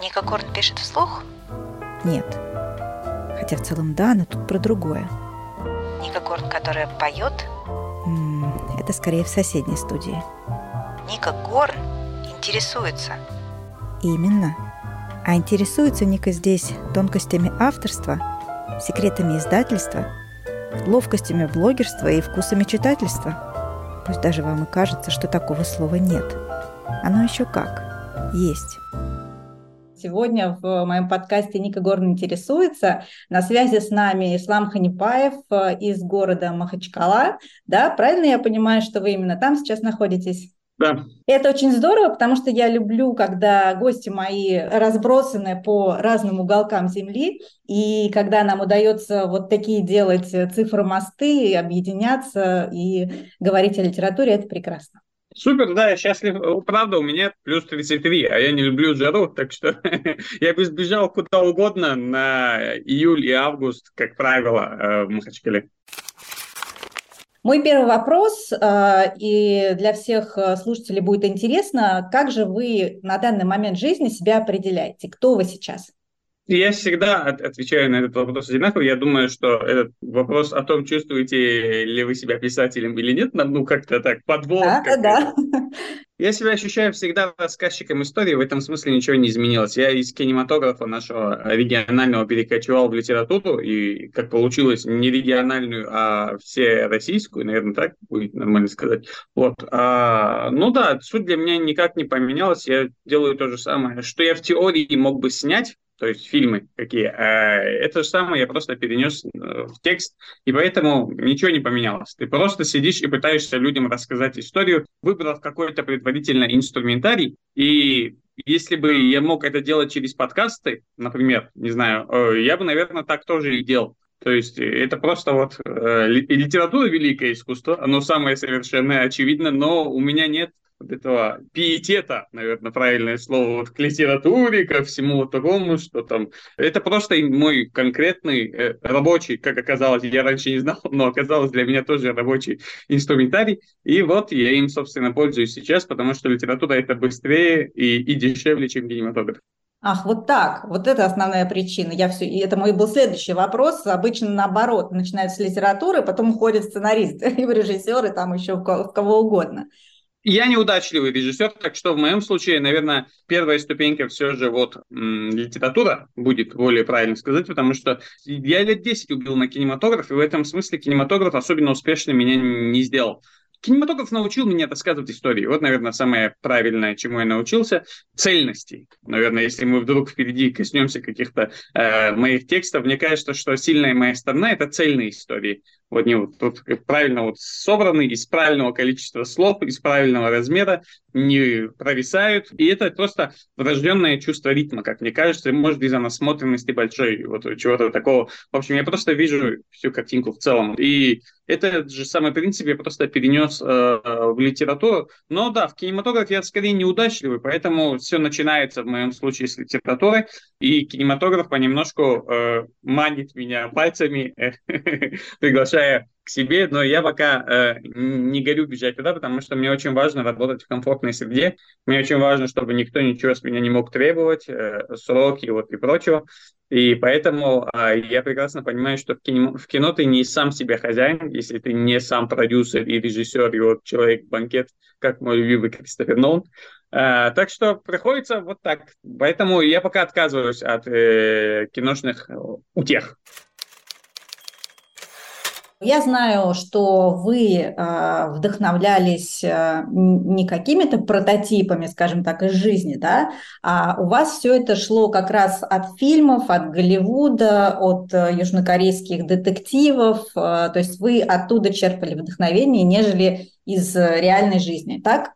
Ника Горн пишет вслух? Нет. Хотя в целом да, но тут про другое. Ника Горн, которая поет? Это скорее в соседней студии. Ника Горн интересуется. Именно. А интересуется Ника здесь тонкостями авторства, секретами издательства, ловкостями блогерства и вкусами читательства. Пусть даже вам и кажется, что такого слова нет. Оно еще как. Есть. Сегодня в моем подкасте «Ника Горн интересуется». На связи с нами Ислам Ханипаев э, из города Махачкала. Да, правильно я понимаю, что вы именно там сейчас находитесь? Да. Это очень здорово, потому что я люблю, когда гости мои разбросаны по разным уголкам Земли, и когда нам удается вот такие делать цифромосты, объединяться и говорить о литературе, это прекрасно. Супер, да, я счастлив. Правда, у меня плюс 33, а я не люблю жару, так что я бы сбежал куда угодно на июль и август, как правило, э, в Махачкале. Мой первый вопрос, э, и для всех э, слушателей будет интересно, как же вы на данный момент жизни себя определяете? Кто вы сейчас? Я всегда от- отвечаю на этот вопрос одинаково. Я думаю, что этот вопрос о том, чувствуете ли вы себя писателем или нет, нам, ну, как-то так, подвох. Да, да, да. Я себя ощущаю всегда рассказчиком истории, в этом смысле ничего не изменилось. Я из кинематографа нашего регионального перекочевал в литературу, и как получилось, не региональную, а все российскую, наверное, так будет нормально сказать. Вот. А, ну да, суть для меня никак не поменялась, я делаю то же самое. Что я в теории мог бы снять, то есть фильмы какие. А это же самое я просто перенес э, в текст, и поэтому ничего не поменялось. Ты просто сидишь и пытаешься людям рассказать историю, выбрав какой-то предварительно инструментарий, и если бы я мог это делать через подкасты, например, не знаю, э, я бы, наверное, так тоже и делал. То есть это просто вот э, ли- литература великое искусство, оно самое совершенное, очевидно, но у меня нет вот этого пиетета, наверное, правильное слово, вот к литературе, ко всему вот такому, что там. Это просто мой конкретный э, рабочий, как оказалось, я раньше не знал, но оказалось для меня тоже рабочий инструментарий. И вот я им, собственно, пользуюсь сейчас, потому что литература это быстрее и, и дешевле, чем кинематограф. Ах, вот так, вот это основная причина. Я все, и это мой был следующий вопрос. Обычно наоборот, начинают с литературы, потом уходят сценаристы, и в режиссеры, там еще в ко- в кого угодно. Я неудачливый режиссер, так что в моем случае, наверное, первая ступенька все же вот м, литература будет более правильно сказать, потому что я лет 10 убил на кинематограф, и в этом смысле кинематограф особенно успешно меня не сделал. Кинематограф научил меня рассказывать истории. Вот, наверное, самое правильное, чему я научился. Цельности. Наверное, если мы вдруг впереди коснемся каких-то э, моих текстов, мне кажется, что сильная моя сторона – это цельные истории. Вот они вот тут правильно вот собраны из правильного количества слов, из правильного размера, не провисают. И это просто врожденное чувство ритма, как мне кажется, может, из-за насмотренности большой, вот чего-то такого. В общем, я просто вижу всю картинку в целом. И этот же самый принцип я просто перенес э, в литературу. Но да, в кинематографе я скорее неудачливый, поэтому все начинается в моем случае с литературы, и кинематограф понемножку э, манит меня пальцами, э, приглашая к себе, но я пока э, не горю бежать туда, потому что мне очень важно работать в комфортной среде, мне очень важно, чтобы никто ничего с меня не мог требовать, э, сроки вот и прочего, и поэтому э, я прекрасно понимаю, что в кино, в кино ты не сам себе хозяин, если ты не сам продюсер и режиссер, и вот человек-банкет, как мой любимый Кристофер Нолан. Э, так что приходится вот так. Поэтому я пока отказываюсь от э, киношных утех. Я знаю, что вы э, вдохновлялись э, не какими-то прототипами, скажем так, из жизни, да, а у вас все это шло как раз от фильмов, от Голливуда, от э, южнокорейских детективов, э, то есть вы оттуда черпали вдохновение, нежели из э, реальной жизни, так?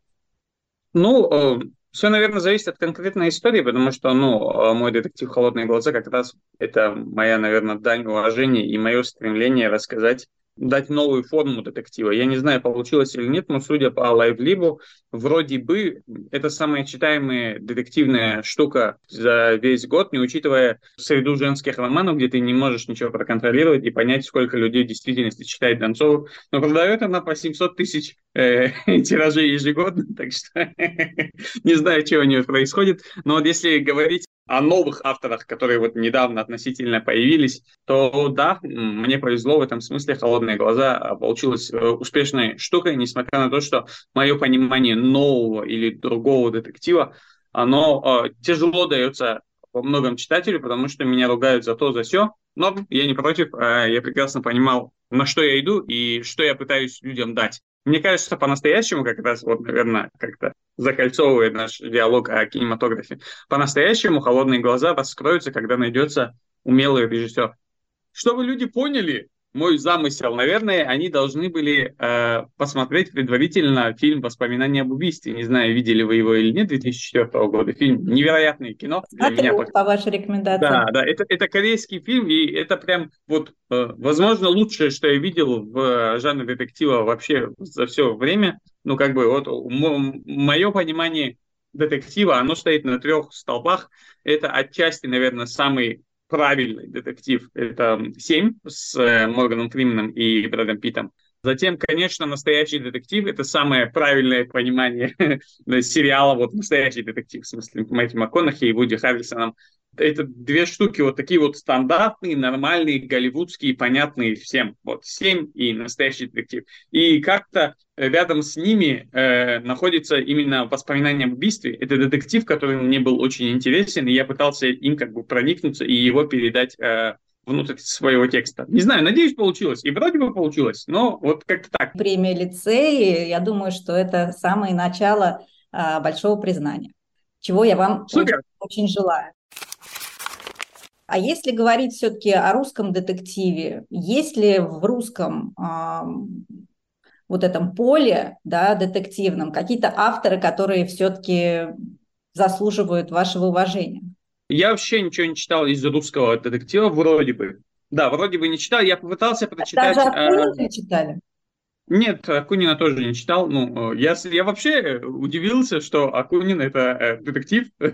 Ну, э, все, наверное, зависит от конкретной истории, потому что, ну, э, мой детектив «Холодные глаза» как раз это моя, наверное, дань уважения и мое стремление рассказать дать новую форму детектива. Я не знаю, получилось или нет, но судя по лайвлибу, вроде бы это самая читаемая детективная штука за весь год, не учитывая среду женских романов, где ты не можешь ничего проконтролировать и понять, сколько людей в действительности читает Донцову. Но продает она по 700 тысяч э, тиражей ежегодно, так что не знаю, что у нее происходит. Но вот если говорить о новых авторах, которые вот недавно относительно появились, то да, мне повезло в этом смысле. «Холодные глаза» а, получилась э, успешной штукой, несмотря на то, что мое понимание нового или другого детектива, оно э, тяжело дается во многом читателю, потому что меня ругают за то, за все. Но я не против, э, я прекрасно понимал, на что я иду и что я пытаюсь людям дать. Мне кажется, по-настоящему, как раз, вот, наверное, как-то закольцовывает наш диалог о кинематографе, по-настоящему «Холодные глаза» раскроются, когда найдется умелый режиссер. Чтобы люди поняли, мой замысел. Наверное, они должны были э, посмотреть предварительно фильм «Воспоминания об убийстве». Не знаю, видели вы его или нет, 2004 года. Фильм «Невероятное кино». Смотрю для меня. по вашей рекомендации. Да, да, это, это корейский фильм, и это прям вот, э, возможно, лучшее, что я видел в жанре детектива вообще за все время. Ну, как бы вот мое понимание детектива, оно стоит на трех столбах. Это отчасти, наверное, самый правильный детектив. Это «Семь» с э, Морганом Фрименом и Брэдом Питтом. Затем, конечно, настоящий детектив – это самое правильное понимание сериала, вот настоящий детектив, в смысле Мэтью МакКонахи и Вуди Харрисоном это две штуки вот такие вот стандартные, нормальные, голливудские, понятные всем. Вот «Семь» и «Настоящий детектив». И как-то рядом с ними э, находится именно воспоминание об убийстве. Это детектив, который мне был очень интересен, и я пытался им как бы проникнуться и его передать э, внутрь своего текста. Не знаю, надеюсь, получилось. И вроде бы получилось, но вот как-то так. Премия лицеи, я думаю, что это самое начало э, большого признания, чего я вам очень, очень желаю. А если говорить все-таки о русском детективе, есть ли в русском э, вот этом поле да, детективном какие-то авторы, которые все-таки заслуживают вашего уважения? Я вообще ничего не читал из русского детектива, вроде бы. Да, вроде бы не читал. Я попытался прочитать... Даже Акунина э... читали? Нет, Акунина тоже не читал. Ну, я, я вообще удивился, что Акунин это э, детектив. ну,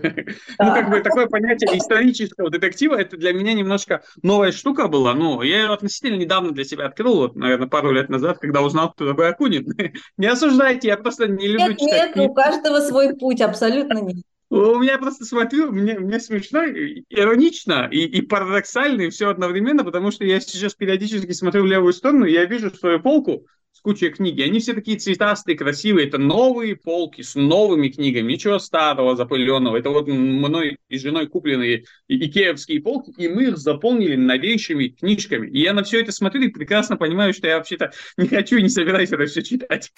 как бы такое понятие исторического детектива, это для меня немножко новая штука была. Ну, я ее относительно недавно для себя открыл, вот, наверное, пару лет назад, когда узнал, кто такой Акунин. не осуждайте, я просто не люблю нет, читать. Нет, у каждого свой путь, абсолютно нет. У меня просто смотрю, мне, мне смешно, иронично и, и парадоксально, и все одновременно, потому что я сейчас периодически смотрю в левую сторону, и я вижу свою полку, с кучей книги. Они все такие цветастые, красивые. Это новые полки с новыми книгами. Ничего старого, запыленного. Это вот мной и женой купленные икеевские полки, и мы их заполнили новейшими книжками. И я на все это смотрю и прекрасно понимаю, что я вообще-то не хочу и не собираюсь это все читать.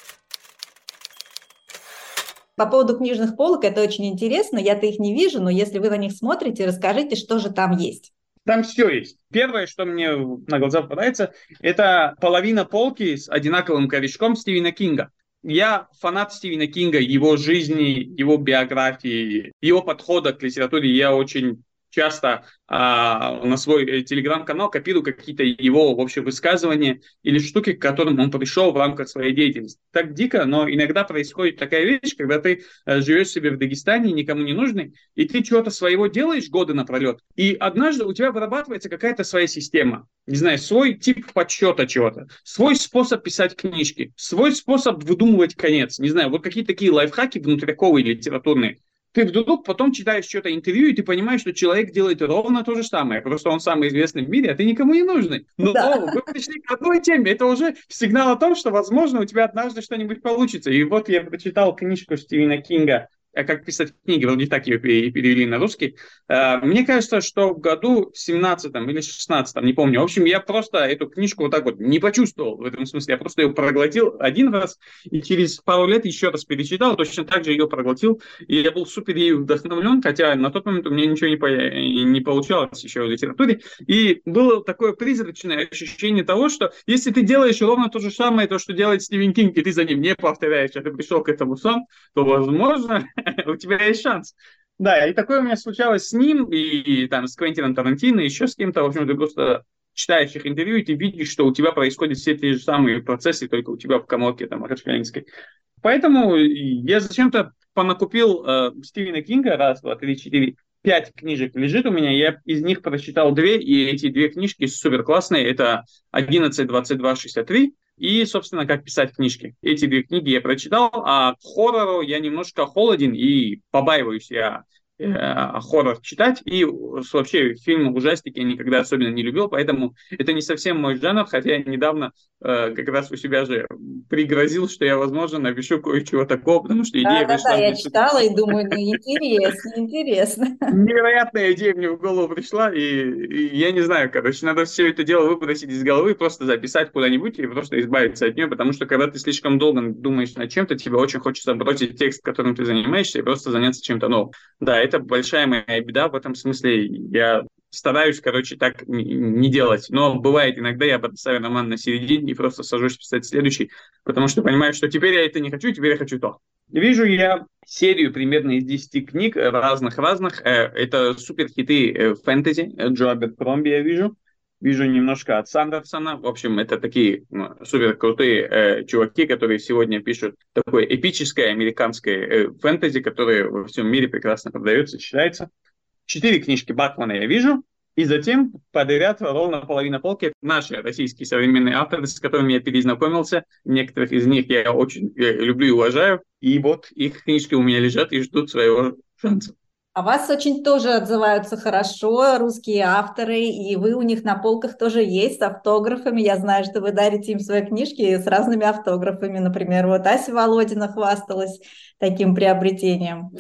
По поводу книжных полок, это очень интересно. Я-то их не вижу, но если вы на них смотрите, расскажите, что же там есть. Там все есть. Первое, что мне на глаза попадается, это половина полки с одинаковым корешком Стивена Кинга. Я фанат Стивена Кинга, его жизни, его биографии, его подхода к литературе. Я очень часто а, на свой э, телеграм-канал копирую какие-то его вообще высказывания или штуки, к которым он пришел в рамках своей деятельности. Так дико, но иногда происходит такая вещь, когда ты а, живешь себе в Дагестане, никому не нужный, и ты чего-то своего делаешь годы напролет, и однажды у тебя вырабатывается какая-то своя система, не знаю, свой тип подсчета чего-то, свой способ писать книжки, свой способ выдумывать конец, не знаю, вот какие-то такие лайфхаки внутряковые литературные, ты вдруг потом читаешь что-то интервью, и ты понимаешь, что человек делает ровно то же самое, просто он самый известный в мире, а ты никому не нужный. Но да. вы пришли к одной теме, это уже сигнал о том, что, возможно, у тебя однажды что-нибудь получится. И вот я прочитал книжку Стивена Кинга как писать книги, вроде так ее перевели на русский. А, мне кажется, что в году 17 или 16 не помню. В общем, я просто эту книжку вот так вот не почувствовал в этом смысле. Я просто ее проглотил один раз и через пару лет еще раз перечитал, точно так же ее проглотил. И я был супер ею вдохновлен, хотя на тот момент у меня ничего не, по... не получалось еще в литературе. И было такое призрачное ощущение того, что если ты делаешь ровно то же самое, то, что делает Стивен Кинг, и ты за ним не повторяешь, а ты пришел к этому сам, то, возможно, у тебя есть шанс. Да, и такое у меня случалось с ним, и, и там с Квентином Тарантино, еще с кем-то. В общем, ты просто читаешь их интервью, и ты видишь, что у тебя происходят все те же самые процессы, только у тебя в коморке там расширенской. Поэтому я зачем-то понакупил э, Стивена Кинга, раз, два, три, четыре, пять книжек лежит у меня, я из них прочитал две, и эти две книжки супер классные. Это 11, 22, 63 и, собственно, как писать книжки. Эти две книги я прочитал, а к хоррору я немножко холоден и побаиваюсь я э, хоррор читать, и вообще фильмы ужастики я никогда особенно не любил, поэтому это не совсем мой жанр, хотя я недавно э, как раз у себя же пригрозил, что я, возможно, напишу кое-чего такого, потому что идея да, Да, да, я читала и думаю, ну интересно, интересно. Невероятная идея мне в голову пришла, и, и я не знаю, короче, надо все это дело выбросить из головы, просто записать куда-нибудь и просто избавиться от нее, потому что когда ты слишком долго думаешь над чем-то, тебе очень хочется бросить текст, которым ты занимаешься, и просто заняться чем-то новым. Да, это большая моя беда в этом смысле. Я стараюсь, короче, так не делать. Но бывает иногда я бросаю роман на середине и просто сажусь писать следующий, потому что понимаю, что теперь я это не хочу, теперь я хочу то. Вижу я серию примерно из 10 книг разных-разных. Э, это суперхиты э, фэнтези. Джо Аберкромби я вижу. Вижу немножко от Сандерсона. В общем, это такие ну, супер крутые э, чуваки, которые сегодня пишут такое эпическое американское э, фэнтези, которое во всем мире прекрасно продается, читается. Четыре книжки Бакмана я вижу. И затем подряд ровно половина полки наши российские современные авторы, с которыми я перезнакомился. Некоторых из них я очень я люблю и уважаю. И вот их книжки у меня лежат и ждут своего шанса. А вас очень тоже отзываются хорошо, русские авторы, и вы у них на полках тоже есть с автографами. Я знаю, что вы дарите им свои книжки с разными автографами. Например, вот Ася Володина хвасталась таким приобретением.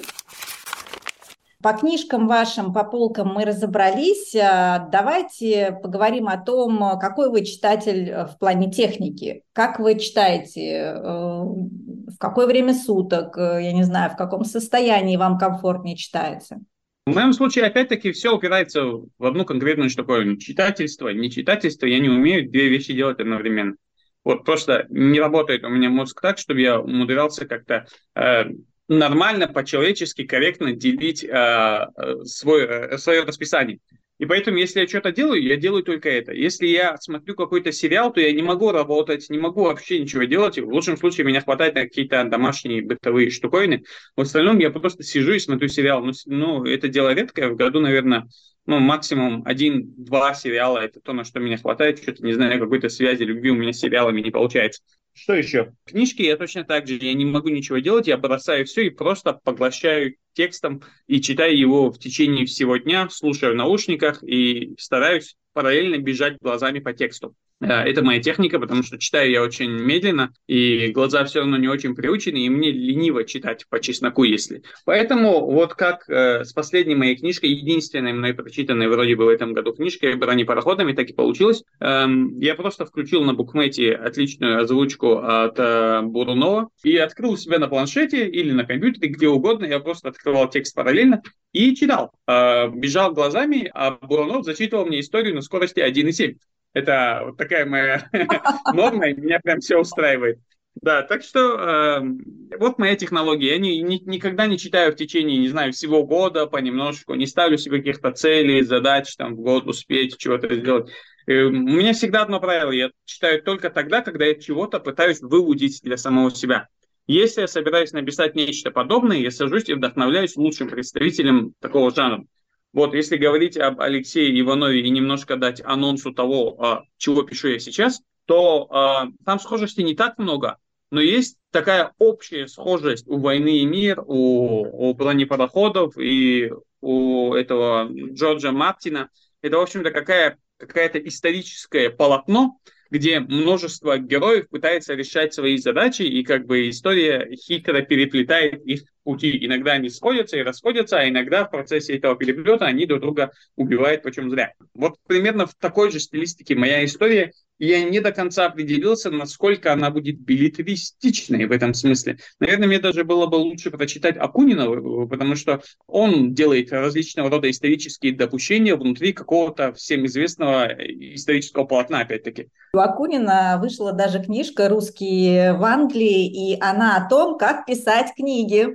По книжкам вашим, по полкам мы разобрались. А, давайте поговорим о том, какой вы читатель э, в плане техники. Как вы читаете, э, в какое время суток, э, я не знаю, в каком состоянии вам комфортнее читается? В моем случае, опять-таки, все упирается в одну конкретную штуку. Читательство, не читательство. Я не умею две вещи делать одновременно. Вот просто не работает у меня мозг так, чтобы я умудрялся как-то э, нормально, по-человечески, корректно делить э, свой, э, свое расписание. И поэтому, если я что-то делаю, я делаю только это. Если я смотрю какой-то сериал, то я не могу работать, не могу вообще ничего делать. В лучшем случае меня хватает на какие-то домашние бытовые штуковины. В остальном я просто сижу и смотрю сериал. Ну, ну это дело редкое. В году, наверное, ну, максимум один-два сериала. Это то, на что меня хватает. Что-то, не знаю, какой-то связи, любви у меня с сериалами не получается. Что еще? Книжки я точно так же, я не могу ничего делать, я бросаю все и просто поглощаю текстом и читаю его в течение всего дня, слушаю в наушниках и стараюсь параллельно бежать глазами по тексту. Э, это моя техника, потому что читаю я очень медленно, и глаза все равно не очень приучены, и мне лениво читать по чесноку, если. Поэтому вот как э, с последней моей книжкой, единственной мной прочитанной вроде бы в этом году книжкой «Брони пароходами», так и получилось. Эм, я просто включил на букмете отличную озвучку от э, Бурунова и открыл себя на планшете или на компьютере, где угодно. Я просто открывал текст параллельно и читал. Э, бежал глазами, а Бурунов зачитывал мне историю на скорости 1,7. Это вот такая моя норма, и меня прям все устраивает. Да, так что э, вот моя технология. Я не, не, никогда не читаю в течение, не знаю, всего года понемножку, не ставлю себе каких-то целей, задач, там, в год успеть чего-то сделать. Э, у меня всегда одно правило. Я читаю только тогда, когда я чего-то пытаюсь выудить для самого себя. Если я собираюсь написать нечто подобное, я сажусь и вдохновляюсь лучшим представителем такого жанра. Вот, если говорить об Алексее Иванове и немножко дать анонсу того, а, чего пишу я сейчас, то а, там схожести не так много, но есть такая общая схожесть у «Войны и мир», у, у бронепароходов и у этого Джорджа Мартина. Это, в общем-то, какая, какая-то историческое полотно, где множество героев пытается решать свои задачи, и как бы история хитро переплетает их пути. Иногда они сходятся и расходятся, а иногда в процессе этого переплета они друг друга убивают, почем зря. Вот примерно в такой же стилистике моя история, я не до конца определился, насколько она будет билетристичной в этом смысле. Наверное, мне даже было бы лучше прочитать Акунина, потому что он делает различного рода исторические допущения внутри какого-то всем известного исторического полотна, опять-таки. У Акунина вышла даже книжка «Русские в Англии», и она о том, как писать книги.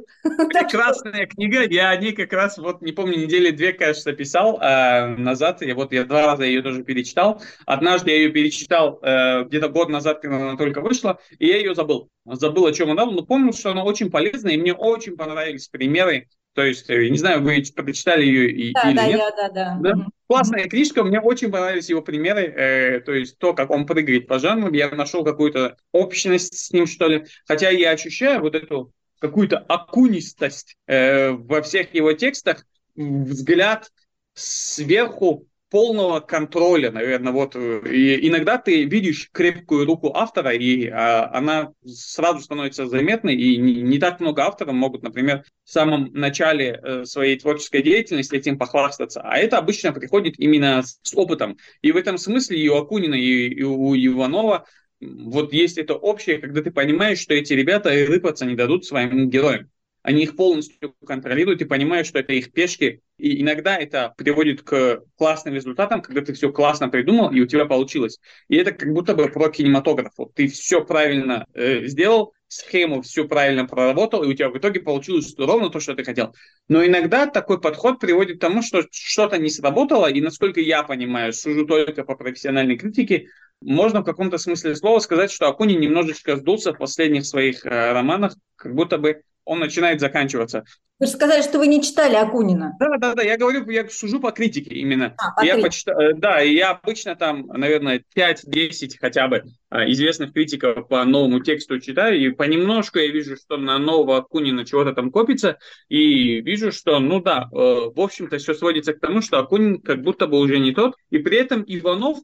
Прекрасная книга, я о ней как раз, вот не помню, недели две, кажется, писал э, назад, и вот я два раза ее тоже перечитал. Однажды я ее перечитал э, где-то год назад, когда она только вышла, и я ее забыл. Забыл, о чем она, но помню, что она очень полезная, и мне очень понравились примеры то есть, э, не знаю, вы прочитали ее и, да, или да, нет. Я, да, да, да. Классная книжка, мне очень понравились его примеры, э, то есть то, как он прыгает по жанрам, я нашел какую-то общность с ним, что ли. Хотя я ощущаю вот эту какую-то окунистость э, во всех его текстах, взгляд сверху полного контроля, наверное, вот. И иногда ты видишь крепкую руку автора, и а, она сразу становится заметной, и не, не так много авторов могут, например, в самом начале э, своей творческой деятельности этим похвастаться. А это обычно приходит именно с опытом. И в этом смысле и у Акунина, и, и у Иванова вот есть это общее, когда ты понимаешь, что эти ребята рыпаться не дадут своим героям они их полностью контролируют и понимают, что это их пешки. И иногда это приводит к классным результатам, когда ты все классно придумал, и у тебя получилось. И это как будто бы про кинематограф. Вот ты все правильно э, сделал, схему все правильно проработал, и у тебя в итоге получилось ровно то, что ты хотел. Но иногда такой подход приводит к тому, что что-то не сработало, и насколько я понимаю, сужу только по профессиональной критике, можно в каком-то смысле слова сказать, что Акунин немножечко сдулся в последних своих э, романах, как будто бы он начинает заканчиваться. Вы же сказали, что вы не читали Акунина. Да, да, да, я говорю, я сужу по критике именно. А, по я почитал, э, да, и я обычно там, наверное, 5-10 хотя бы а, известных критиков по новому тексту читаю, и понемножку я вижу, что на нового Акунина чего-то там копится, и вижу, что, ну да, э, в общем-то, все сводится к тому, что Акунин как будто бы уже не тот, и при этом Иванов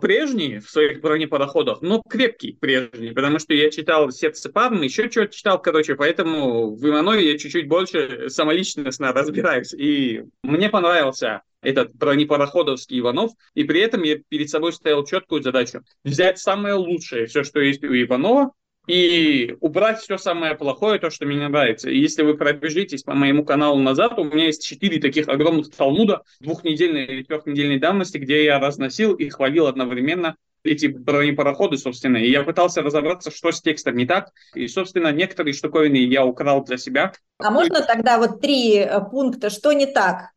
прежний в своих бронепароходах, но крепкий прежний, потому что я читал «Сердце парны», еще что-то читал, короче, поэтому в Иванове я чуть-чуть больше самоличностно разбираюсь. И мне понравился этот бронепароходовский Иванов, и при этом я перед собой ставил четкую задачу взять самое лучшее, все, что есть у Иванова, и убрать все самое плохое, то, что мне не нравится. И если вы пробежитесь по моему каналу назад, у меня есть четыре таких огромных талмуда двухнедельной или трехнедельной давности, где я разносил и хвалил одновременно эти бронепароходы, собственно, и я пытался разобраться, что с текстом не так, и, собственно, некоторые штуковины я украл для себя. А можно тогда вот три э, пункта, что не так?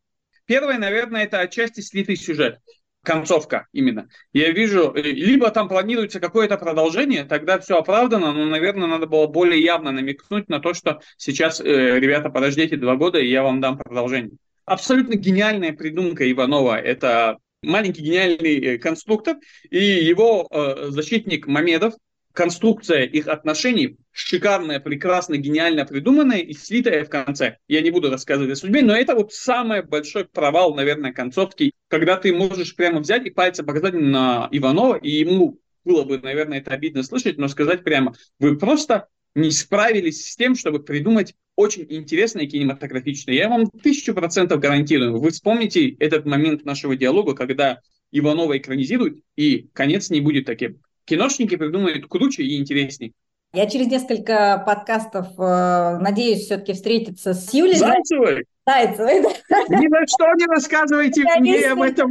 Первое, наверное, это отчасти слитый сюжет концовка именно. Я вижу, э, либо там планируется какое-то продолжение, тогда все оправдано, но, наверное, надо было более явно намекнуть на то, что сейчас, э, ребята, подождите два года, и я вам дам продолжение. Абсолютно гениальная придумка Иванова – это маленький гениальный э, конструктор, и его э, защитник Мамедов, конструкция их отношений шикарная, прекрасно, гениально придуманная и слитая в конце. Я не буду рассказывать о судьбе, но это вот самый большой провал, наверное, концовки, когда ты можешь прямо взять и пальцем показать на Иванова, и ему было бы, наверное, это обидно слышать, но сказать прямо, вы просто не справились с тем, чтобы придумать очень интересное кинематографичное. Я вам тысячу процентов гарантирую. Вы вспомните этот момент нашего диалога, когда Иванова экранизируют, и конец не будет таким киношники придумают круче и интереснее. Я через несколько подкастов э, надеюсь все-таки встретиться с Юлей Зайцевой. Зайцевой, да. Ни за что не рассказывайте я мне об этом.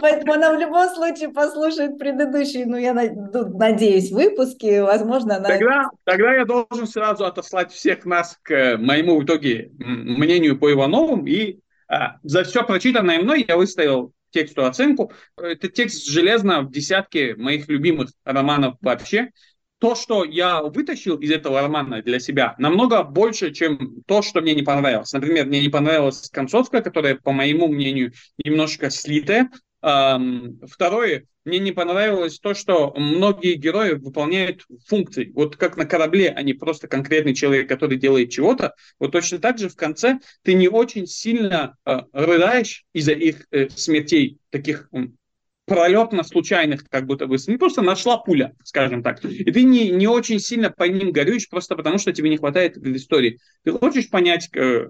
поэтому она в любом случае послушает предыдущие, ну, я надеюсь, выпуски, возможно, она... Тогда, тогда я должен сразу отослать всех нас к моему в итоге мнению по Ивановым, и а, за все прочитанное мной я выставил тексту оценку. Это текст железно в десятке моих любимых романов вообще. То, что я вытащил из этого романа для себя, намного больше, чем то, что мне не понравилось. Например, мне не понравилась концовка, которая, по моему мнению, немножко слитая. Второе, мне не понравилось то, что многие герои выполняют функции. Вот как на корабле, они просто конкретный человек, который делает чего-то. Вот точно так же в конце ты не очень сильно э, рыдаешь из-за их э, смертей, таких э, пролетно случайных, как будто бы. Не просто нашла пуля, скажем так. И ты не, не очень сильно по ним горюешь, просто потому что тебе не хватает этой истории. Ты хочешь понять, э,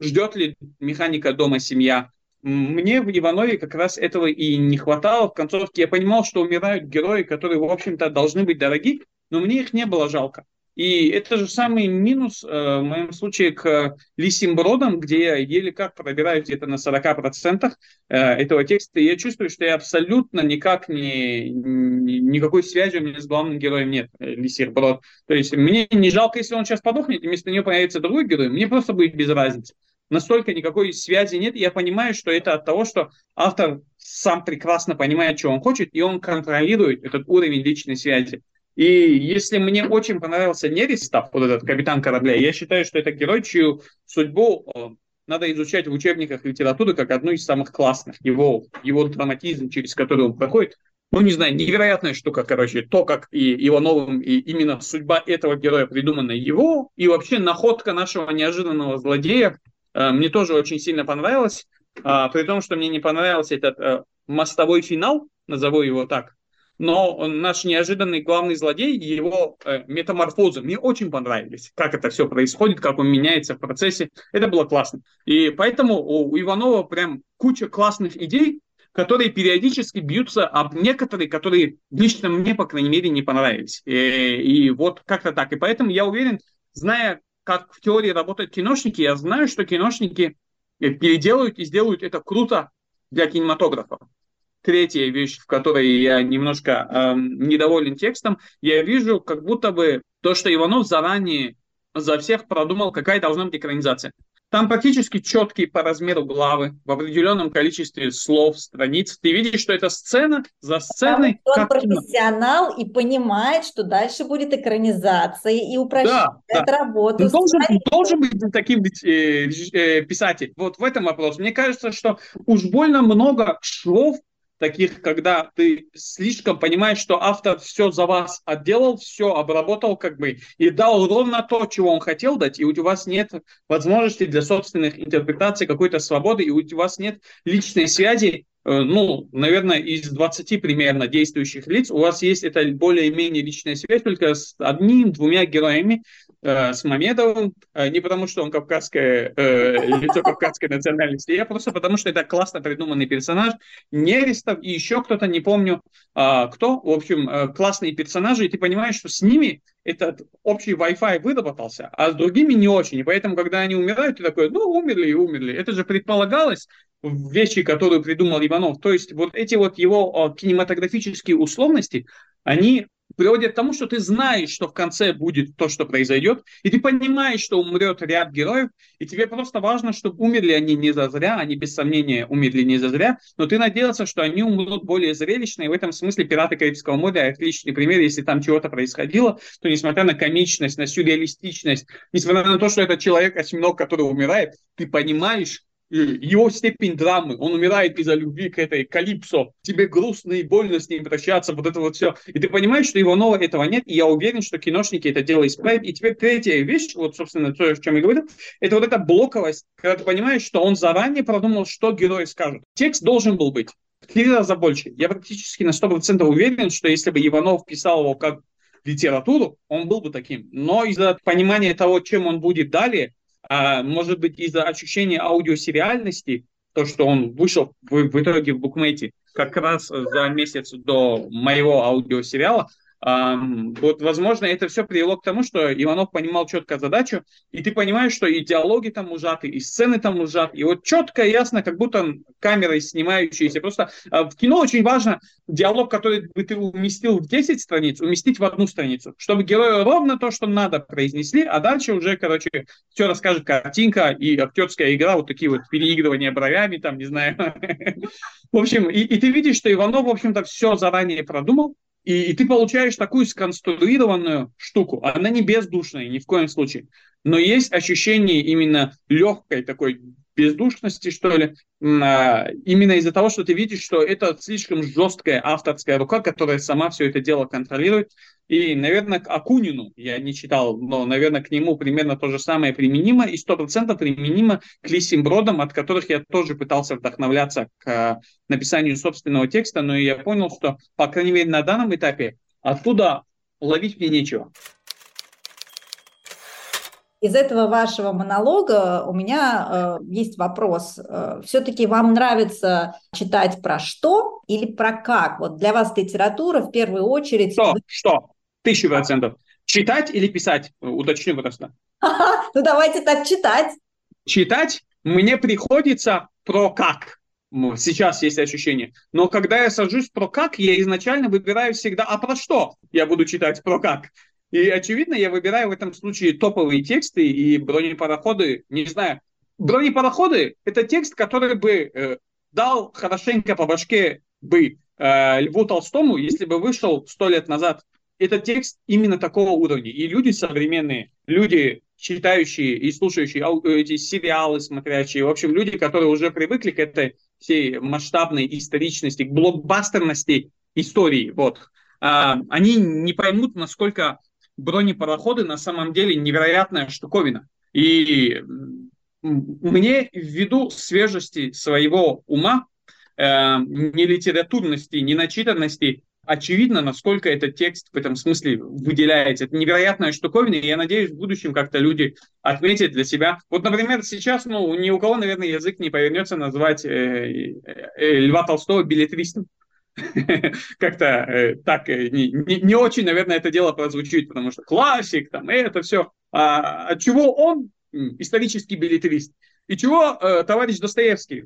ждет ли механика дома семья, мне в Иванове как раз этого и не хватало. В концовке я понимал, что умирают герои, которые, в общем-то, должны быть дороги, но мне их не было жалко. И это же самый минус э, в моем случае к лисим бродам, где я еле как пробираюсь где-то на 40% э, этого текста. И я чувствую, что я абсолютно никак не, ни, никакой связи у меня с главным героем нет, э, лисих брод. То есть мне не жалко, если он сейчас подохнет, и вместо него появится другой герой, мне просто будет без разницы настолько никакой связи нет. Я понимаю, что это от того, что автор сам прекрасно понимает, что он хочет, и он контролирует этот уровень личной связи. И если мне очень понравился Неристав, вот этот капитан корабля, я считаю, что это герой, чью судьбу э, надо изучать в учебниках литературы как одну из самых классных. Его, его драматизм, через который он проходит, ну, не знаю, невероятная штука, короче, то, как и Ивановым, и именно судьба этого героя придумана его, и вообще находка нашего неожиданного злодея, мне тоже очень сильно понравилось, а, при том, что мне не понравился этот э, мостовой финал, назову его так, но наш неожиданный главный злодей его э, метаморфозы мне очень понравились, как это все происходит, как он меняется в процессе, это было классно. И поэтому у Иванова прям куча классных идей, которые периодически бьются об некоторые, которые лично мне, по крайней мере, не понравились. И, и вот как-то так. И поэтому я уверен, зная, как в теории работают киношники, я знаю, что киношники э, переделают и сделают это круто для кинематографа. Третья вещь, в которой я немножко эм, недоволен текстом, я вижу, как будто бы то, что Иванов заранее за всех продумал, какая должна быть экранизация. Там практически четкий по размеру главы, в определенном количестве слов, страниц. Ты видишь, что это сцена за сценой. Потому он профессионал и понимает, что дальше будет экранизация и упрощает да, да. работу. Должен, должен быть таким э, э, писатель. Вот в этом вопрос. Мне кажется, что уж больно много слов таких, когда ты слишком понимаешь, что автор все за вас отделал, все обработал как бы и дал ровно то, чего он хотел дать, и у вас нет возможности для собственных интерпретаций, какой-то свободы, и у вас нет личной связи Э, ну, наверное, из 20 примерно действующих лиц. У вас есть это более-менее личная связь только с одним-двумя героями, э, с Мамедовым, э, не потому что он кавказское, э, лицо кавказской национальности, а просто потому что это классно придуманный персонаж, Нерестов и еще кто-то, не помню э, кто, в общем, э, классные персонажи, и ты понимаешь, что с ними этот общий Wi-Fi выработался, а с другими не очень. И поэтому, когда они умирают, ты такой, ну, умерли и умерли. Это же предполагалось вещи, которую придумал Иванов. То есть вот эти вот его кинематографические условности, они приводит к тому, что ты знаешь, что в конце будет то, что произойдет, и ты понимаешь, что умрет ряд героев, и тебе просто важно, чтобы умерли они не зазря, они без сомнения умерли не зазря, но ты надеялся, что они умрут более зрелищно, и в этом смысле «Пираты Карибского моря» отличный пример, если там чего-то происходило, то несмотря на комичность, на сюрреалистичность, несмотря на то, что это человек-осьминог, который умирает, ты понимаешь, его степень драмы, он умирает из-за любви к этой Калипсо, тебе грустно и больно с ним прощаться, вот это вот все. И ты понимаешь, что Иванова этого нет, и я уверен, что киношники это дело исправят. И теперь третья вещь, вот, собственно, то, о чем я говорил, это вот эта блоковость, когда ты понимаешь, что он заранее продумал, что герои скажут. Текст должен был быть в три раза больше. Я практически на 100% уверен, что если бы Иванов писал его как литературу, он был бы таким. Но из-за понимания того, чем он будет далее, а, может быть, из-за ощущения аудиосериальности, то, что он вышел в, в итоге в букмейте как раз за месяц до моего аудиосериала, вот, возможно, это все привело к тому, что Иванов понимал четко задачу, и ты понимаешь, что и диалоги там ужаты, и сцены там ужаты, и вот четко ясно, как будто камерой снимающиеся. Просто а, в кино очень важно диалог, который бы ты уместил в 10 страниц, уместить в одну страницу, чтобы герою ровно то, что надо, произнесли, а дальше уже, короче, все расскажет картинка и актерская игра, вот такие вот переигрывания бровями, там, не знаю. В общем, и ты видишь, что Иванов, в общем-то, все заранее продумал, и, и ты получаешь такую сконструированную штуку. Она не бездушная ни в коем случае. Но есть ощущение именно легкой такой бездушности, что ли, а, именно из-за того, что ты видишь, что это слишком жесткая авторская рука, которая сама все это дело контролирует. И, наверное, к Акунину я не читал, но, наверное, к нему примерно то же самое применимо, и сто процентов применимо к Лисимбродам, от которых я тоже пытался вдохновляться к а, написанию собственного текста, но я понял, что, по крайней мере, на данном этапе оттуда ловить мне нечего. Из этого вашего монолога у меня э, есть вопрос. Э, все-таки вам нравится читать про что или про как? Вот для вас литература в первую очередь... Что? Что? Тысячу процентов. Читать или писать? Уточню просто. Ну давайте так читать. Читать мне приходится про как. Сейчас есть ощущение. Но когда я сажусь про как, я изначально выбираю всегда, а про что я буду читать про как. И, очевидно, я выбираю в этом случае топовые тексты и бронепароходы, не знаю. Бронепароходы – это текст, который бы э, дал хорошенько по башке бы э, Льву Толстому, если бы вышел сто лет назад. Это текст именно такого уровня. И люди современные, люди, читающие и слушающие эти сериалы, смотрящие, в общем, люди, которые уже привыкли к этой всей масштабной историчности, к блокбастерности истории, вот, э, они не поймут, насколько бронепароходы на самом деле невероятная штуковина. И мне ввиду свежести своего ума, э, не литературности, не начитанности, очевидно, насколько этот текст в этом смысле выделяется. Это невероятная штуковина, и я надеюсь, в будущем как-то люди отметят для себя. Вот, например, сейчас, ну, ни у кого, наверное, язык не повернется назвать э, э, Льва Толстого билетристом. Как-то э, так э, не, не, не очень, наверное, это дело прозвучит, потому что классик, там, это все. А от чего он исторический билетрист? И чего э, товарищ Достоевский?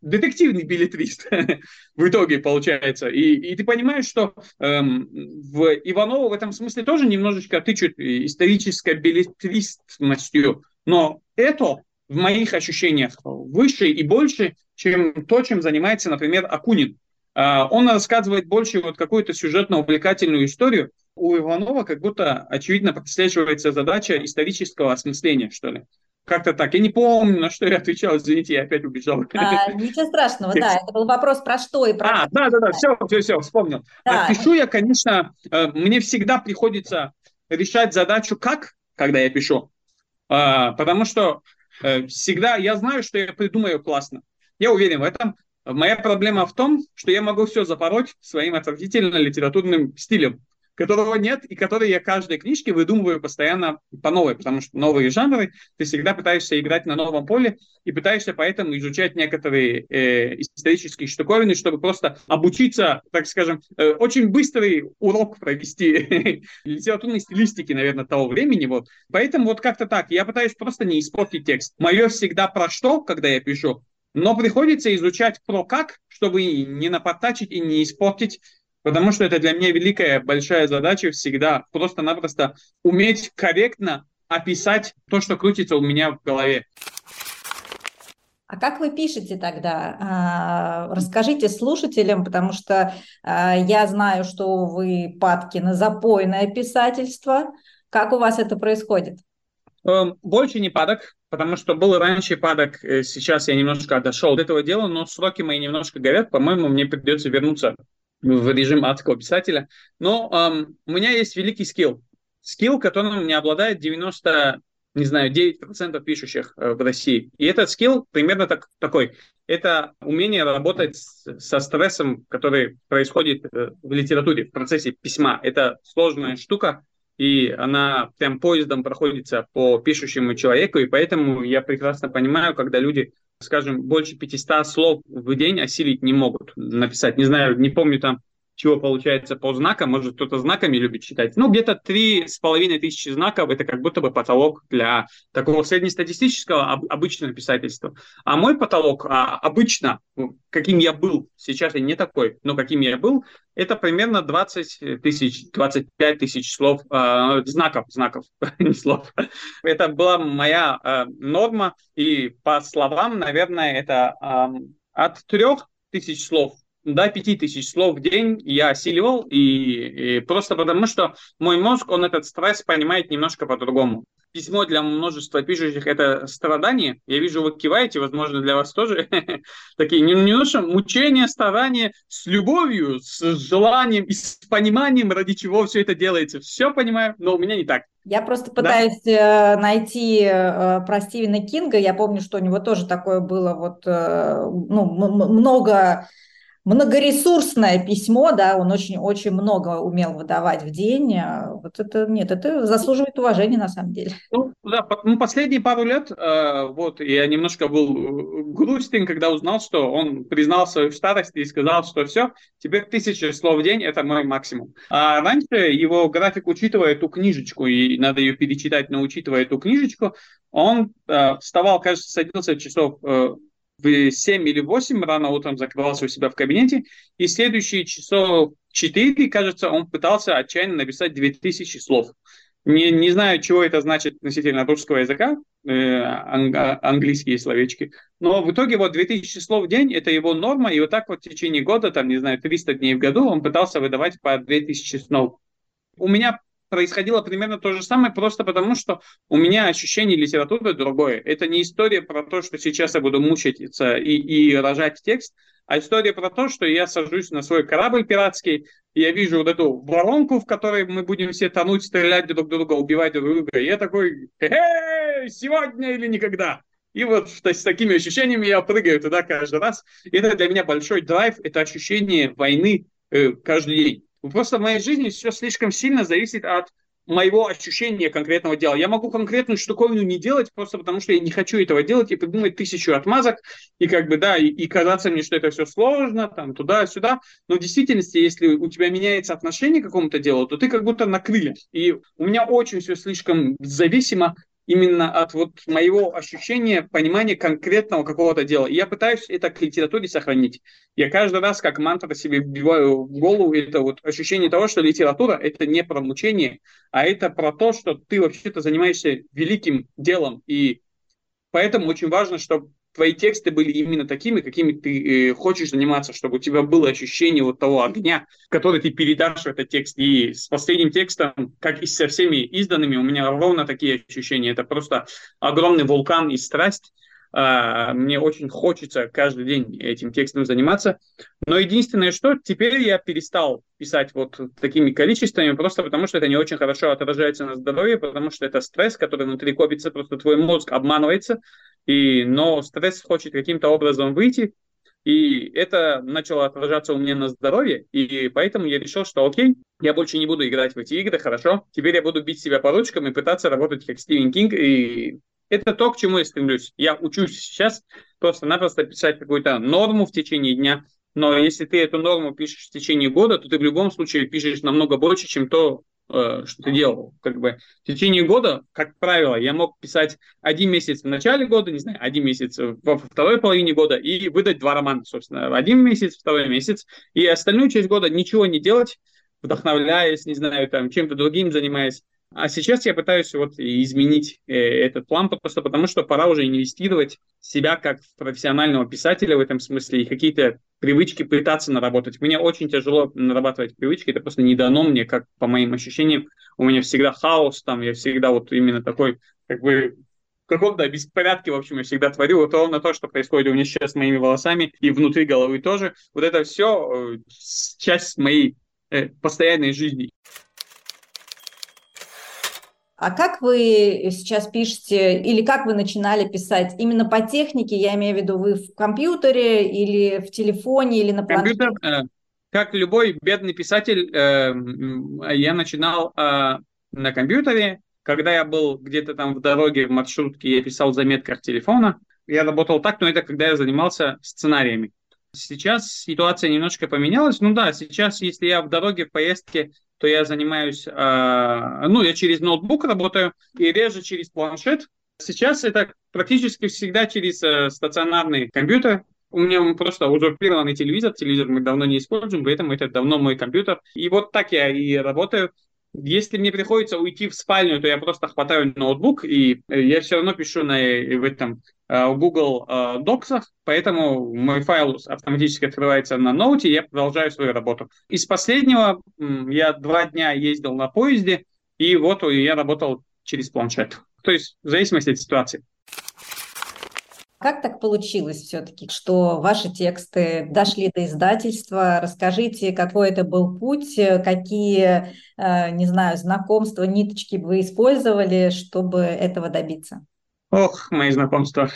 Детективный билетрист в итоге получается. И, и ты понимаешь, что эм, в Иваново в этом смысле тоже немножечко тычут исторической билетристностью. Но это в моих ощущениях выше и больше, чем то, чем занимается, например, Акунин. Э, он рассказывает больше вот какую-то сюжетно-увлекательную историю. У Иванова как будто, очевидно, прослеживается задача исторического осмысления, что ли. Как-то так. Я не помню, на что я отвечал. Извините, я опять убежал. А, ничего страшного, да. Это был вопрос про что и про... А, да, да, да, все, все, все, вспомнил. Да. Пишу я, конечно, э, мне всегда приходится решать задачу «как», когда я пишу. А, потому что э, всегда я знаю, что я придумаю классно. Я уверен в этом. Моя проблема в том, что я могу все запороть своим отвратительно литературным стилем которого нет, и который я каждой книжке выдумываю постоянно по новой, потому что новые жанры, ты всегда пытаешься играть на новом поле и пытаешься поэтому изучать некоторые э, исторические штуковины, чтобы просто обучиться, так скажем, э, очень быстрый урок провести литературной стилистики, наверное, того времени. Вот. Поэтому вот как-то так. Я пытаюсь просто не испортить текст. Мое всегда про что, когда я пишу, но приходится изучать про как, чтобы не напортачить и не испортить Потому что это для меня великая, большая задача всегда просто-напросто уметь корректно описать то, что крутится у меня в голове. А как вы пишете тогда? А, расскажите слушателям, потому что а, я знаю, что вы падки на запойное писательство. Как у вас это происходит? Эм, больше не падок, потому что был раньше падок, э, сейчас я немножко отошел от этого дела, но сроки мои немножко горят. По-моему, мне придется вернуться в режим адского писателя. Но эм, у меня есть великий скилл. Скилл, которым не обладает 90, не знаю, 9% пишущих э, в России. И этот скилл примерно так, такой. Это умение работать со стрессом, который происходит э, в литературе, в процессе письма. Это сложная штука, и она прям поездом проходится по пишущему человеку, и поэтому я прекрасно понимаю, когда люди скажем, больше 500 слов в день осилить не могут написать. Не знаю, не помню там, чего получается по знакам, может кто-то знаками любит читать. Ну, где-то три с половиной тысячи знаков, это как будто бы потолок для такого среднестатистического обычного писательства. А мой потолок а, обычно, каким я был, сейчас я не такой, но каким я был, это примерно 20 тысяч, 25 тысяч слов, э, знаков, знаков, не слов. Это была моя э, норма, и по словам, наверное, это э, от трех тысяч слов до 5000 слов в день я осиливал, и, и просто потому, что мой мозг, он этот стресс понимает немножко по-другому. Письмо для множества пишущих – это страдание. Я вижу, вы киваете, возможно, для вас тоже такие немножко мучения, страдания с любовью, с желанием и с пониманием, ради чего все это делается. Все понимаю, но у меня не так. Я просто пытаюсь да? Э, найти э, про Стивена Кинга. Я помню, что у него тоже такое было вот э, ну, много многоресурсное письмо, да, он очень-очень много умел выдавать в день. А вот это, нет, это заслуживает уважения на самом деле. Ну, да, ну, последние пару лет, э, вот, я немножко был э, грустен, когда узнал, что он признал свою старость и сказал, что все, теперь тысяча слов в день – это мой максимум. А раньше его график, учитывая эту книжечку, и надо ее перечитать, но учитывая эту книжечку, он э, вставал, кажется, садился часов в 7 или 8 рано утром закрывался у себя в кабинете, и следующие часов 4, кажется, он пытался отчаянно написать 2000 слов. Не, не знаю, чего это значит относительно русского языка, э, анг, английские словечки, но в итоге вот 2000 слов в день – это его норма, и вот так вот в течение года, там, не знаю, 300 дней в году он пытался выдавать по 2000 слов. У меня происходило примерно то же самое, просто потому что у меня ощущение литературы другое. Это не история про то, что сейчас я буду мучиться и, и рожать текст, а история про то, что я сажусь на свой корабль пиратский, и я вижу вот эту воронку, в которой мы будем все тонуть, стрелять друг друга, убивать друг друга. И я такой, эй, сегодня или никогда. И вот то есть, с такими ощущениями я прыгаю туда каждый раз. И это для меня большой драйв, это ощущение войны э, каждый день. Просто в моей жизни все слишком сильно зависит от моего ощущения конкретного дела. Я могу конкретную штуковину не делать, просто потому что я не хочу этого делать и придумать тысячу отмазок, и как бы, да, и, и казаться мне, что это все сложно, там, туда-сюда. Но в действительности, если у тебя меняется отношение к какому-то делу, то ты как будто на крыльях. И у меня очень все слишком зависимо именно от вот моего ощущения, понимания конкретного какого-то дела. И я пытаюсь это к литературе сохранить. Я каждый раз как мантра себе вбиваю в голову это вот ощущение того, что литература – это не про мучение, а это про то, что ты вообще-то занимаешься великим делом. И поэтому очень важно, чтобы твои тексты были именно такими, какими ты э, хочешь заниматься, чтобы у тебя было ощущение вот того огня, который ты передашь в этот текст. И с последним текстом, как и со всеми изданными, у меня ровно такие ощущения. Это просто огромный вулкан и страсть. А, мне очень хочется каждый день этим текстом заниматься. Но единственное, что теперь я перестал писать вот такими количествами, просто потому что это не очень хорошо отражается на здоровье, потому что это стресс, который внутри копится, просто твой мозг обманывается, и, но стресс хочет каким-то образом выйти, и это начало отражаться у меня на здоровье, и поэтому я решил, что окей, я больше не буду играть в эти игры, хорошо. Теперь я буду бить себя по ручкам и пытаться работать как Стивен Кинг, и это то, к чему я стремлюсь. Я учусь сейчас просто-напросто писать какую-то норму в течение дня, но если ты эту норму пишешь в течение года, то ты в любом случае пишешь намного больше, чем то, Э, что ты делал. Как бы в течение года, как правило, я мог писать один месяц в начале года, не знаю, один месяц во второй половине года и выдать два романа, собственно, один месяц, второй месяц, и остальную часть года ничего не делать, вдохновляясь, не знаю, там, чем-то другим занимаясь. А сейчас я пытаюсь вот изменить э, этот план просто потому, что пора уже инвестировать себя как профессионального писателя в этом смысле и какие-то привычки пытаться наработать. Мне очень тяжело нарабатывать привычки, это просто не дано мне, как по моим ощущениям. У меня всегда хаос, там я всегда вот именно такой, как бы в каком-то беспорядке, в общем, я всегда творю. Вот ровно то, что происходит у меня сейчас с моими волосами и внутри головы тоже. Вот это все э, часть моей э, постоянной жизни. А как вы сейчас пишете, или как вы начинали писать? Именно по технике, я имею в виду, вы в компьютере или в телефоне, или на планшете? Компьютер, э, как любой бедный писатель, э, я начинал э, на компьютере. Когда я был где-то там в дороге, в маршрутке, я писал в заметках телефона. Я работал так, но это когда я занимался сценариями. Сейчас ситуация немножко поменялась. Ну да, сейчас, если я в дороге, в поездке, то я занимаюсь, э, ну, я через ноутбук работаю и реже через планшет. Сейчас это практически всегда через э, стационарный компьютер. У меня просто узурпированный телевизор, телевизор мы давно не используем, поэтому это давно мой компьютер. И вот так я и работаю. Если мне приходится уйти в спальню, то я просто хватаю ноутбук, и я все равно пишу на, в этом Э, в Google э, Docs, поэтому мой файл автоматически открывается на ноуте, и я продолжаю свою работу. Из последнего я два дня ездил на поезде, и вот я работал через планшет. То есть в зависимости от ситуации. Как так получилось все-таки, что ваши тексты дошли до издательства? Расскажите, какой это был путь, какие, э, не знаю, знакомства, ниточки вы использовали, чтобы этого добиться? Ох, мои знакомства.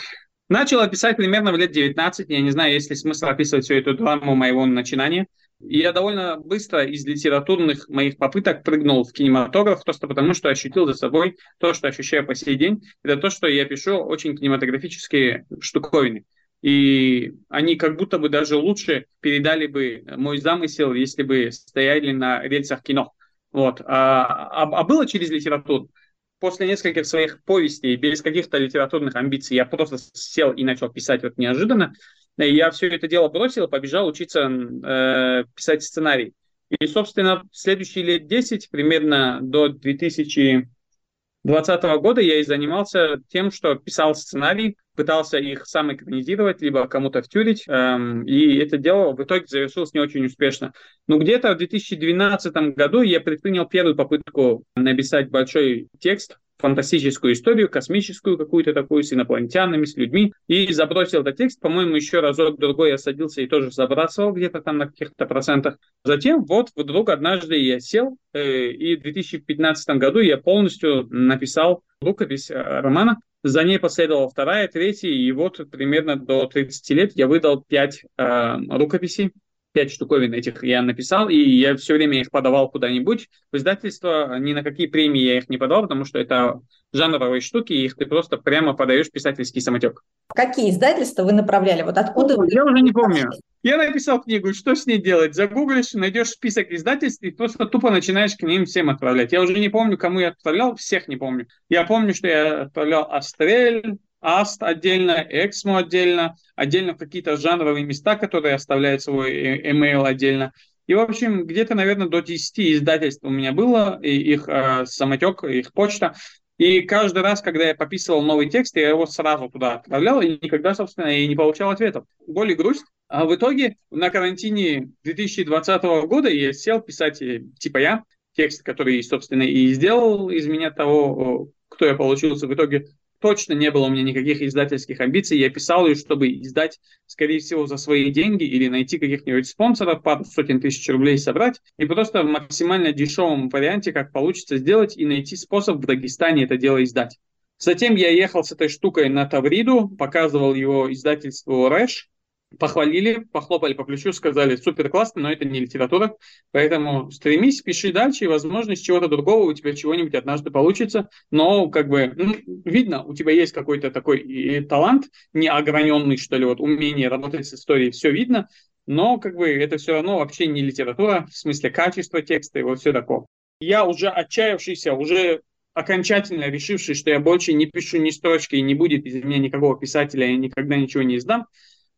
Начал писать примерно в лет 19. Я не знаю, есть ли смысл описывать всю эту драму моего начинания. Я довольно быстро из литературных моих попыток прыгнул в кинематограф, просто потому что ощутил за собой то, что ощущаю по сей день. Это то, что я пишу очень кинематографические штуковины. И они как будто бы даже лучше передали бы мой замысел, если бы стояли на рельсах кино. Вот. А, а, а было через литературу после нескольких своих повестей, без каких-то литературных амбиций, я просто сел и начал писать вот неожиданно. Я все это дело бросил побежал учиться э, писать сценарий. И, собственно, следующие лет 10, примерно до 2000 2020 года я и занимался тем, что писал сценарий, пытался их сам экранизировать, либо кому-то втюрить, эм, и это дело в итоге завершилось не очень успешно. Но где-то в 2012 году я предпринял первую попытку написать большой текст, фантастическую историю, космическую какую-то такую, с инопланетянами, с людьми, и забросил этот текст, по-моему, еще разок-другой я садился и тоже забрасывал где-то там на каких-то процентах. Затем вот вдруг однажды я сел, э, и в 2015 году я полностью написал рукопись э, романа, за ней последовала вторая, третья, и вот примерно до 30 лет я выдал пять э, рукописей, пять штуковин этих я написал, и я все время их подавал куда-нибудь. В издательство ни на какие премии я их не подавал, потому что это жанровые штуки, и их ты просто прямо подаешь писательский самотек. Какие издательства вы направляли? Вот откуда вы... Я уже не помню. Я написал книгу, что с ней делать? Загуглишь, найдешь список издательств и просто тупо начинаешь к ним всем отправлять. Я уже не помню, кому я отправлял, всех не помню. Я помню, что я отправлял Астрель, Аст отдельно, Эксмо отдельно, отдельно какие-то жанровые места, которые оставляют свой э, email отдельно. И, в общем, где-то, наверное, до 10 издательств у меня было, и их э, самотек, их почта. И каждый раз, когда я пописывал новый текст, я его сразу туда отправлял, и никогда, собственно, и не получал ответов. Боль и грусть. А в итоге на карантине 2020 года я сел писать, э, типа я, текст, который, собственно, и сделал из меня того, кто я получился в итоге точно не было у меня никаких издательских амбиций. Я писал ее, чтобы издать, скорее всего, за свои деньги или найти каких-нибудь спонсоров, пару сотен тысяч рублей собрать и просто в максимально дешевом варианте, как получится сделать, и найти способ в Дагестане это дело издать. Затем я ехал с этой штукой на Тавриду, показывал его издательству Рэш, похвалили, похлопали по плечу, сказали, супер классно, но это не литература, поэтому стремись, пиши дальше, и, возможно, из чего-то другого у тебя чего-нибудь однажды получится, но, как бы, ну, видно, у тебя есть какой-то такой талант, неограненный, что ли, вот умение работать с историей, все видно, но, как бы, это все равно вообще не литература, в смысле качества текста и вот все такое. Я уже отчаявшийся, уже окончательно решивший, что я больше не пишу ни строчки и не будет из меня никакого писателя, я никогда ничего не издам,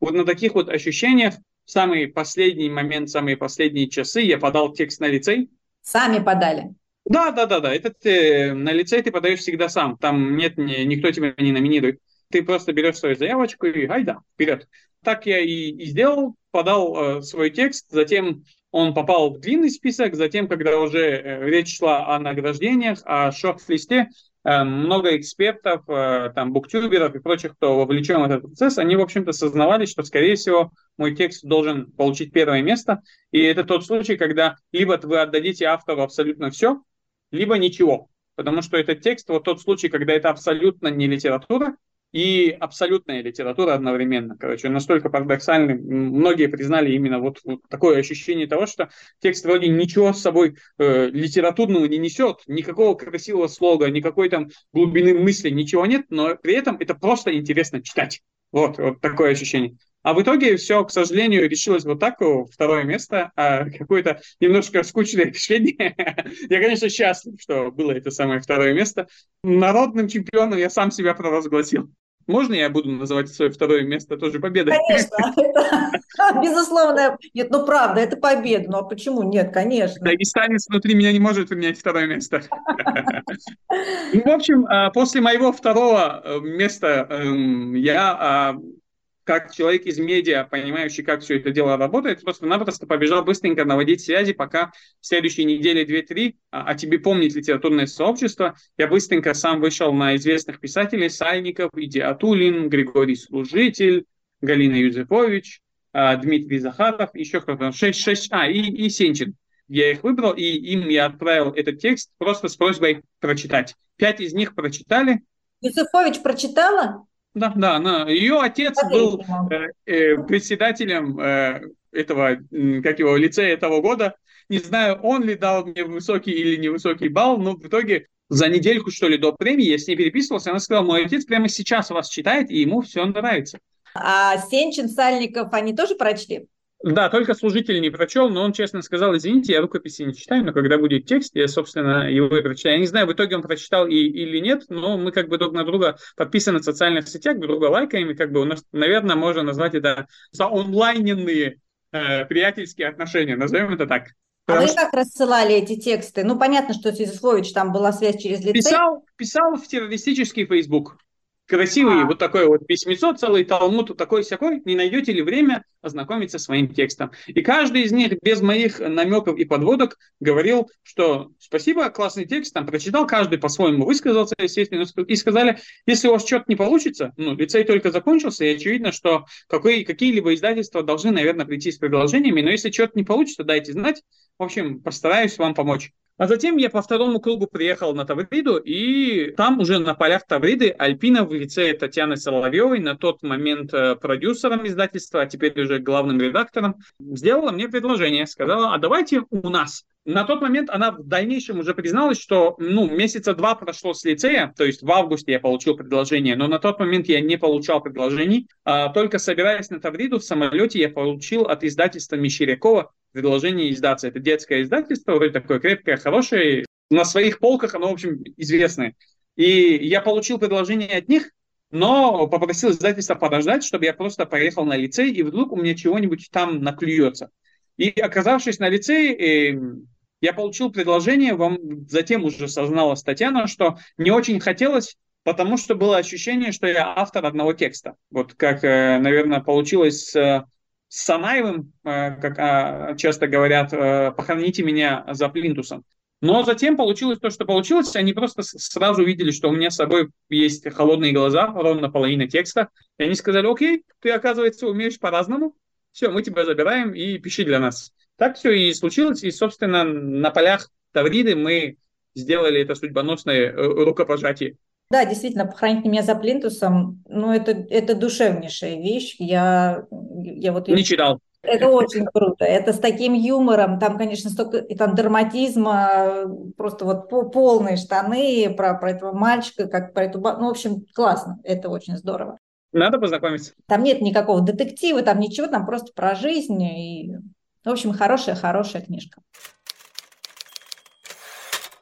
вот на таких вот ощущениях в самый последний момент, самые последние часы я подал текст на лицей. Сами подали? Да, да, да, да. Это ты, на лицей ты подаешь всегда сам. Там нет, ни, никто тебя не номинирует. Ты просто берешь свою заявочку и айда, вперед. Так я и, и сделал, подал э, свой текст, затем он попал в длинный список, затем, когда уже э, речь шла о награждениях, о шорт-листе, Э, много экспертов, э, там, буктюберов и прочих, кто вовлечен в этот процесс, они, в общем-то, сознавали, что, скорее всего, мой текст должен получить первое место. И это тот случай, когда либо вы отдадите автору абсолютно все, либо ничего. Потому что этот текст, вот тот случай, когда это абсолютно не литература, и абсолютная литература одновременно. Короче, настолько парадоксальный. Многие признали именно вот, вот такое ощущение того, что текст вроде ничего с собой э, литературного не несет, никакого красивого слога, никакой там глубины мысли, ничего нет, но при этом это просто интересно читать. Вот, вот такое ощущение. А в итоге все, к сожалению, решилось вот так, второе место, а какое-то немножко скучное решение. я, конечно, счастлив, что было это самое второе место. Народным чемпионом я сам себя провозгласил. Можно я буду называть свое второе место тоже победой? Конечно, это, безусловно. Нет, ну правда, это победа. Ну а почему нет, конечно. Дагестанец внутри меня не может принять второе место. Ну, в общем, а, после моего второго э, места эм, я а, как человек из медиа, понимающий, как все это дело работает, просто-напросто побежал быстренько наводить связи, пока в следующей неделе две-три о а, а тебе помнит литературное сообщество. Я быстренько сам вышел на известных писателей, Сальников, Идиатулин, Григорий Служитель, Галина Юзефович, а, Дмитрий Захаров, еще кто-то, шесть, шесть, а, и, и Сенчин. Я их выбрал, и им я отправил этот текст просто с просьбой прочитать. Пять из них прочитали. Юзефович прочитала? Да, да, она, ее отец был э, э, председателем э, этого, как его, лицея этого года. Не знаю, он ли дал мне высокий или невысокий балл, но в итоге за недельку, что ли, до премии я с ней переписывался, она сказала, мой отец прямо сейчас вас читает, и ему все нравится. А Сенчин, Сальников, они тоже прочли? Да, только служитель не прочел, но он честно сказал, извините, я рукописи не читаю, но когда будет текст, я, собственно, его и прочитаю. Я не знаю, в итоге он прочитал и, или нет, но мы как бы друг на друга подписаны в социальных сетях, друг друга лайкаем, и как бы у нас, наверное, можно назвать это онлайненные э, приятельские отношения, назовем это так. А вы как рассылали эти тексты? Ну, понятно, что Сизислович там была связь через лицей. Писал, писал в террористический Facebook. Красивый а. вот такой вот письмецо, целый талмуд такой-сякой, не найдете ли время ознакомиться с своим текстом. И каждый из них без моих намеков и подводок говорил, что спасибо, классный текст, там прочитал, каждый по-своему высказался, естественно, и сказали, если у вас что-то не получится, ну, лицей только закончился, и очевидно, что какие, какие-либо издательства должны, наверное, прийти с предложениями, но если что-то не получится, дайте знать. В общем, постараюсь вам помочь. А затем я по второму кругу приехал на Тавриду, и там уже на полях Тавриды Альпина в лице Татьяны Соловьевой, на тот момент э, продюсером издательства, а теперь уже главным редактором, сделала мне предложение, сказала, а давайте у нас. На тот момент она в дальнейшем уже призналась, что ну, месяца два прошло с лицея, то есть в августе я получил предложение, но на тот момент я не получал предложений. А только собираясь на Тавриду в самолете, я получил от издательства Мещерякова предложение издаться. Это детское издательство, вроде такое крепкое, хорошее. На своих полках оно, в общем, известное. И я получил предложение от них, но попросил издательство подождать, чтобы я просто поехал на лицей, и вдруг у меня чего-нибудь там наклюется. И оказавшись на лицее, э, я получил предложение, вам затем уже созналась Татьяна, что не очень хотелось, потому что было ощущение, что я автор одного текста. Вот как, э, наверное, получилось с с Санаевым, э, как а, часто говорят, э, похороните меня за плинтусом. Но затем получилось то, что получилось. Они просто сразу увидели, что у меня с собой есть холодные глаза, ровно половина текста. И они сказали, окей, ты, оказывается, умеешь по-разному. Все, мы тебя забираем и пиши для нас. Так все и случилось. И, собственно, на полях Тавриды мы сделали это судьбоносное э, рукопожатие. Да, действительно, похоронить меня за плинтусом, ну, это, это душевнейшая вещь. Я, я вот... Не читал. Это очень круто. Это с таким юмором. Там, конечно, столько и там драматизма, просто вот полные штаны про, про этого мальчика, как про эту... Ну, в общем, классно. Это очень здорово. Надо познакомиться. Там нет никакого детектива, там ничего, там просто про жизнь. И, в общем, хорошая-хорошая книжка.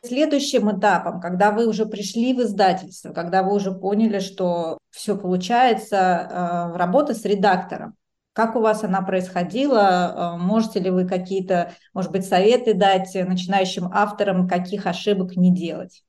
Следующим этапом, когда вы уже пришли в издательство, когда вы уже поняли, что все получается, э, работа с редактором, как у вас она происходила? Э, можете ли вы какие-то, может быть, советы дать начинающим авторам, каких ошибок не делать?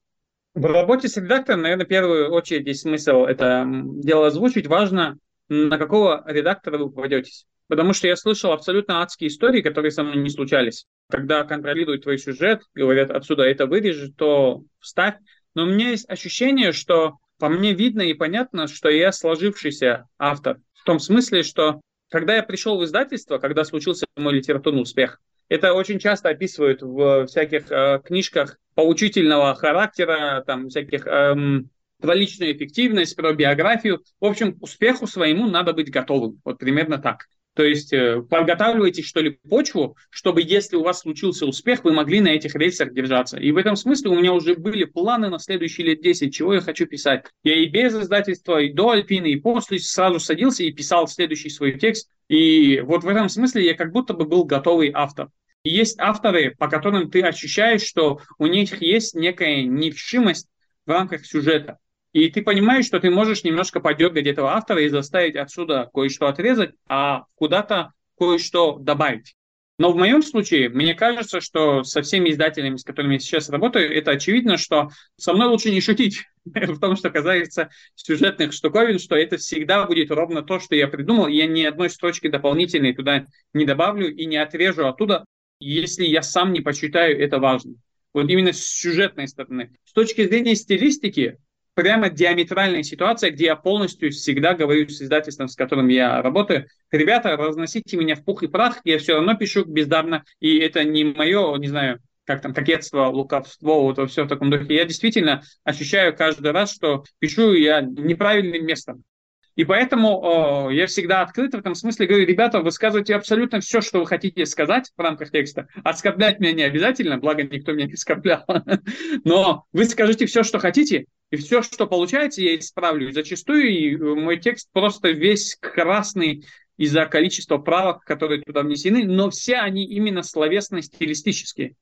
В работе с редактором, наверное, в первую очередь здесь смысл это дело озвучить. Важно, на какого редактора вы попадетесь. Потому что я слышал абсолютно адские истории, которые со мной не случались. Когда контролируют твой сюжет, говорят, отсюда это вырежи, то вставь. Но у меня есть ощущение, что по мне видно и понятно, что я сложившийся автор. В том смысле, что когда я пришел в издательство, когда случился мой литературный успех, это очень часто описывают в всяких э, книжках поучительного характера, там всяких эм, про личную эффективность, про биографию. В общем, успеху своему надо быть готовым. Вот примерно так. То есть э, подготавливайте, что ли, почву, чтобы, если у вас случился успех, вы могли на этих рельсах держаться. И в этом смысле у меня уже были планы на следующие лет 10, чего я хочу писать. Я и без издательства, и до Альпины, и после сразу садился и писал следующий свой текст. И вот в этом смысле я как будто бы был готовый автор. И есть авторы, по которым ты ощущаешь, что у них есть некая невшимость в рамках сюжета. И ты понимаешь, что ты можешь немножко подергать этого автора и заставить отсюда кое-что отрезать, а куда-то кое-что добавить. Но в моем случае, мне кажется, что со всеми издателями, с которыми я сейчас работаю, это очевидно, что со мной лучше не шутить в том, что касается сюжетных штуковин, что это всегда будет ровно то, что я придумал, я ни одной строчки дополнительной туда не добавлю и не отрежу оттуда, если я сам не посчитаю это важным. Вот именно с сюжетной стороны. С точки зрения стилистики, прямо диаметральная ситуация, где я полностью всегда говорю с издательством, с которым я работаю, ребята, разносите меня в пух и прах, я все равно пишу бездарно, и это не мое, не знаю, как там, кокетство, лукавство, вот все в таком духе. Я действительно ощущаю каждый раз, что пишу я неправильным местом. И поэтому э, я всегда открыт в этом смысле. Говорю, ребята, высказывайте абсолютно все, что вы хотите сказать в рамках текста. Оскорблять меня не обязательно, благо никто меня не оскорблял. Но вы скажите все, что хотите, и все, что получается, я исправлю. И зачастую э, мой текст просто весь красный из-за количества правок, которые туда внесены, но все они именно словесно-стилистические.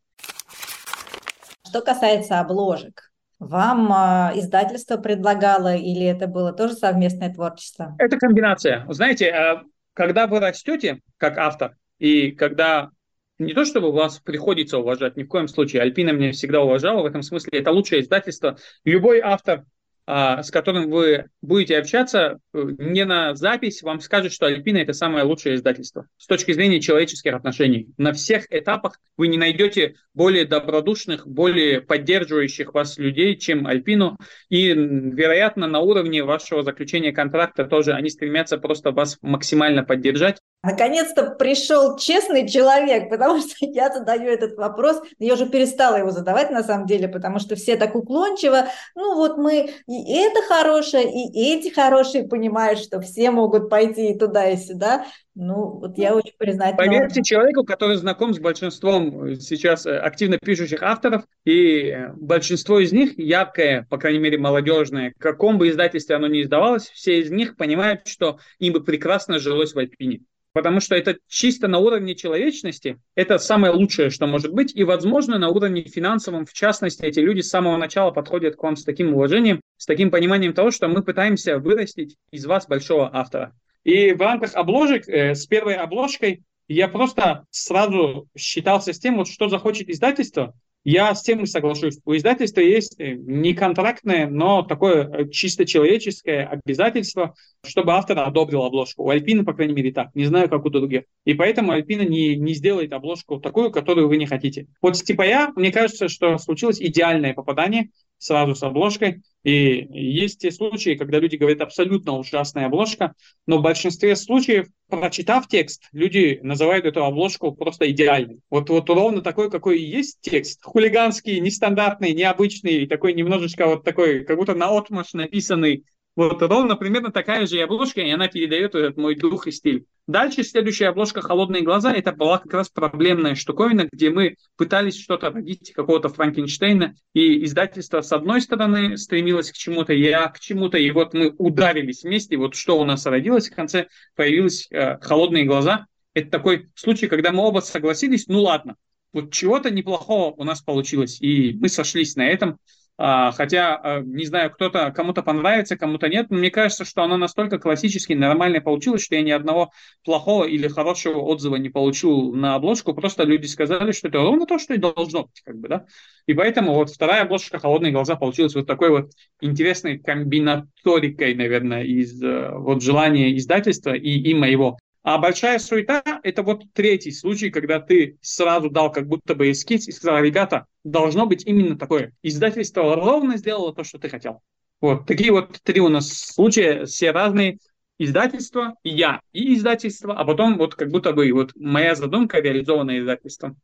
Что касается обложек, вам э, издательство предлагало или это было тоже совместное творчество? Это комбинация. Знаете, э, когда вы растете как автор, и когда не то, чтобы вас приходится уважать, ни в коем случае. Альпина меня всегда уважала в этом смысле. Это лучшее издательство. Любой автор с которым вы будете общаться, э, не на запись, вам скажет, что Альпина – это самое лучшее издательство с точки зрения человеческих отношений. На всех этапах вы не найдете более добродушных, более поддерживающих вас людей, чем Альпину. И, вероятно, на уровне вашего заключения контракта тоже они стремятся просто вас максимально поддержать. Наконец-то пришел честный человек, потому что я задаю этот вопрос, я уже перестала его задавать на самом деле, потому что все так уклончиво, ну вот мы и это хорошее, и эти хорошие понимают, что все могут пойти и туда, и сюда. Ну, вот я очень признательна. Поверьте человеку, который знаком с большинством сейчас э, активно пишущих авторов, и э, большинство из них яркое, по крайней мере, молодежное, в каком бы издательстве оно ни издавалось, все из них понимают, что им бы прекрасно жилось в Альпине потому что это чисто на уровне человечности, это самое лучшее, что может быть, и, возможно, на уровне финансовом, в частности, эти люди с самого начала подходят к вам с таким уважением, с таким пониманием того, что мы пытаемся вырастить из вас большого автора. И в рамках обложек, э, с первой обложкой, я просто сразу считался с тем, вот что захочет издательство, я с тем соглашусь. У издательства есть э, не контрактное, но такое э, чисто человеческое обязательство, чтобы автор одобрил обложку. У Альпина, по крайней мере, так. Не знаю, как у других. И поэтому Альпина не, не сделает обложку такую, которую вы не хотите. Вот с типа я, мне кажется, что случилось идеальное попадание сразу с обложкой. И есть те случаи, когда люди говорят абсолютно ужасная обложка, но в большинстве случаев, прочитав текст, люди называют эту обложку просто идеальной. Вот, вот ровно такой, какой и есть текст. Хулиганский, нестандартный, необычный, такой немножечко вот такой, как будто на отмаш написанный вот ровно примерно такая же обложка, и она передает этот мой дух и стиль. Дальше следующая обложка «Холодные глаза» это была как раз проблемная штуковина, где мы пытались что-то родить, какого-то Франкенштейна, и издательство с одной стороны стремилось к чему-то, я к чему-то, и вот мы ударились вместе, вот что у нас родилось в конце, появились э, «Холодные глаза». Это такой случай, когда мы оба согласились, ну ладно, вот чего-то неплохого у нас получилось, и мы сошлись на этом, хотя, а, не знаю, кто-то, кому-то понравится, кому-то нет, но мне кажется, что оно настолько классически нормально получилось, что я ни одного плохого или хорошего отзыва не получил на обложку, просто люди сказали, что это ровно то, что и должно быть, как бы, да. И поэтому вот вторая обложка «Холодные глаза» получилась вот такой вот интересной комбинаторикой, наверное, из э, вот желания издательства и, и моего. А большая суета – это вот третий случай, когда ты сразу дал как будто бы эскиз и сказал, ребята, должно быть именно такое. Издательство ровно сделало то, что ты хотел. Вот такие вот три у нас случая, все разные. Издательство, и я, и издательство, а потом вот как будто бы вот моя задумка реализованная издательством.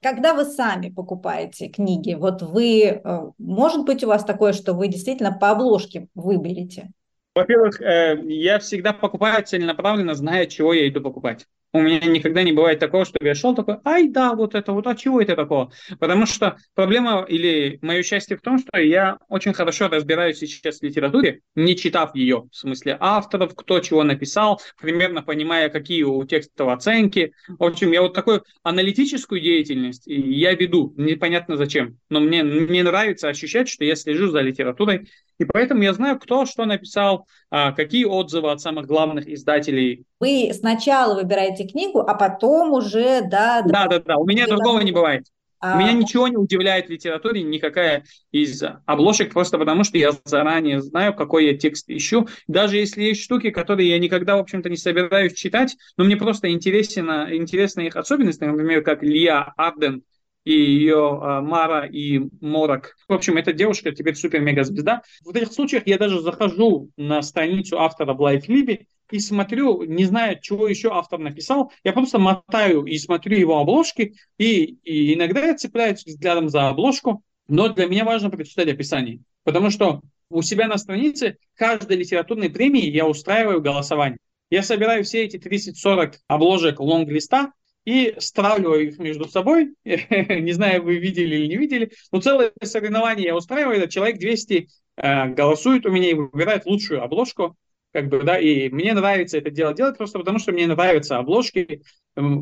Когда вы сами покупаете книги, вот вы, э, может быть у вас такое, что вы действительно по обложке выберете? Во-первых, э, я всегда покупаю целенаправленно, зная, чего я иду покупать. У меня никогда не бывает такого, чтобы я шел такой, ай, да, вот это вот, а чего это такого? Потому что проблема или мое счастье в том, что я очень хорошо разбираюсь сейчас в литературе, не читав ее, в смысле авторов, кто чего написал, примерно понимая, какие у текстов оценки. В общем, я вот такую аналитическую деятельность я веду, непонятно зачем, но мне, мне нравится ощущать, что я слежу за литературой, и поэтому я знаю, кто что написал, а, какие отзывы от самых главных издателей. Вы сначала выбираете книгу, а потом уже, да... Да, да, да, у меня другого не бывает. А... Меня ничего не удивляет в литературе, никакая из обложек, просто потому что я заранее знаю, какой я текст ищу. Даже если есть штуки, которые я никогда, в общем-то, не собираюсь читать, но мне просто интересно, интересна их особенность, например, как Лия Арден и ее а, Мара и Морок. В общем, эта девушка теперь супер-мега-звезда. В этих случаях я даже захожу на страницу автора в LifeLib и смотрю, не знаю, чего еще автор написал, я просто мотаю и смотрю его обложки, и, и иногда я цепляюсь взглядом за обложку, но для меня важно прочитать описание, потому что у себя на странице каждой литературной премии я устраиваю голосование. Я собираю все эти 30-40 обложек лонг-листа, и стравливаю их между собой. не знаю, вы видели или не видели, но целое соревнование я устраиваю, человек 200 э, голосует у меня и выбирает лучшую обложку, как бы, да, и мне нравится это дело делать просто потому, что мне нравятся обложки.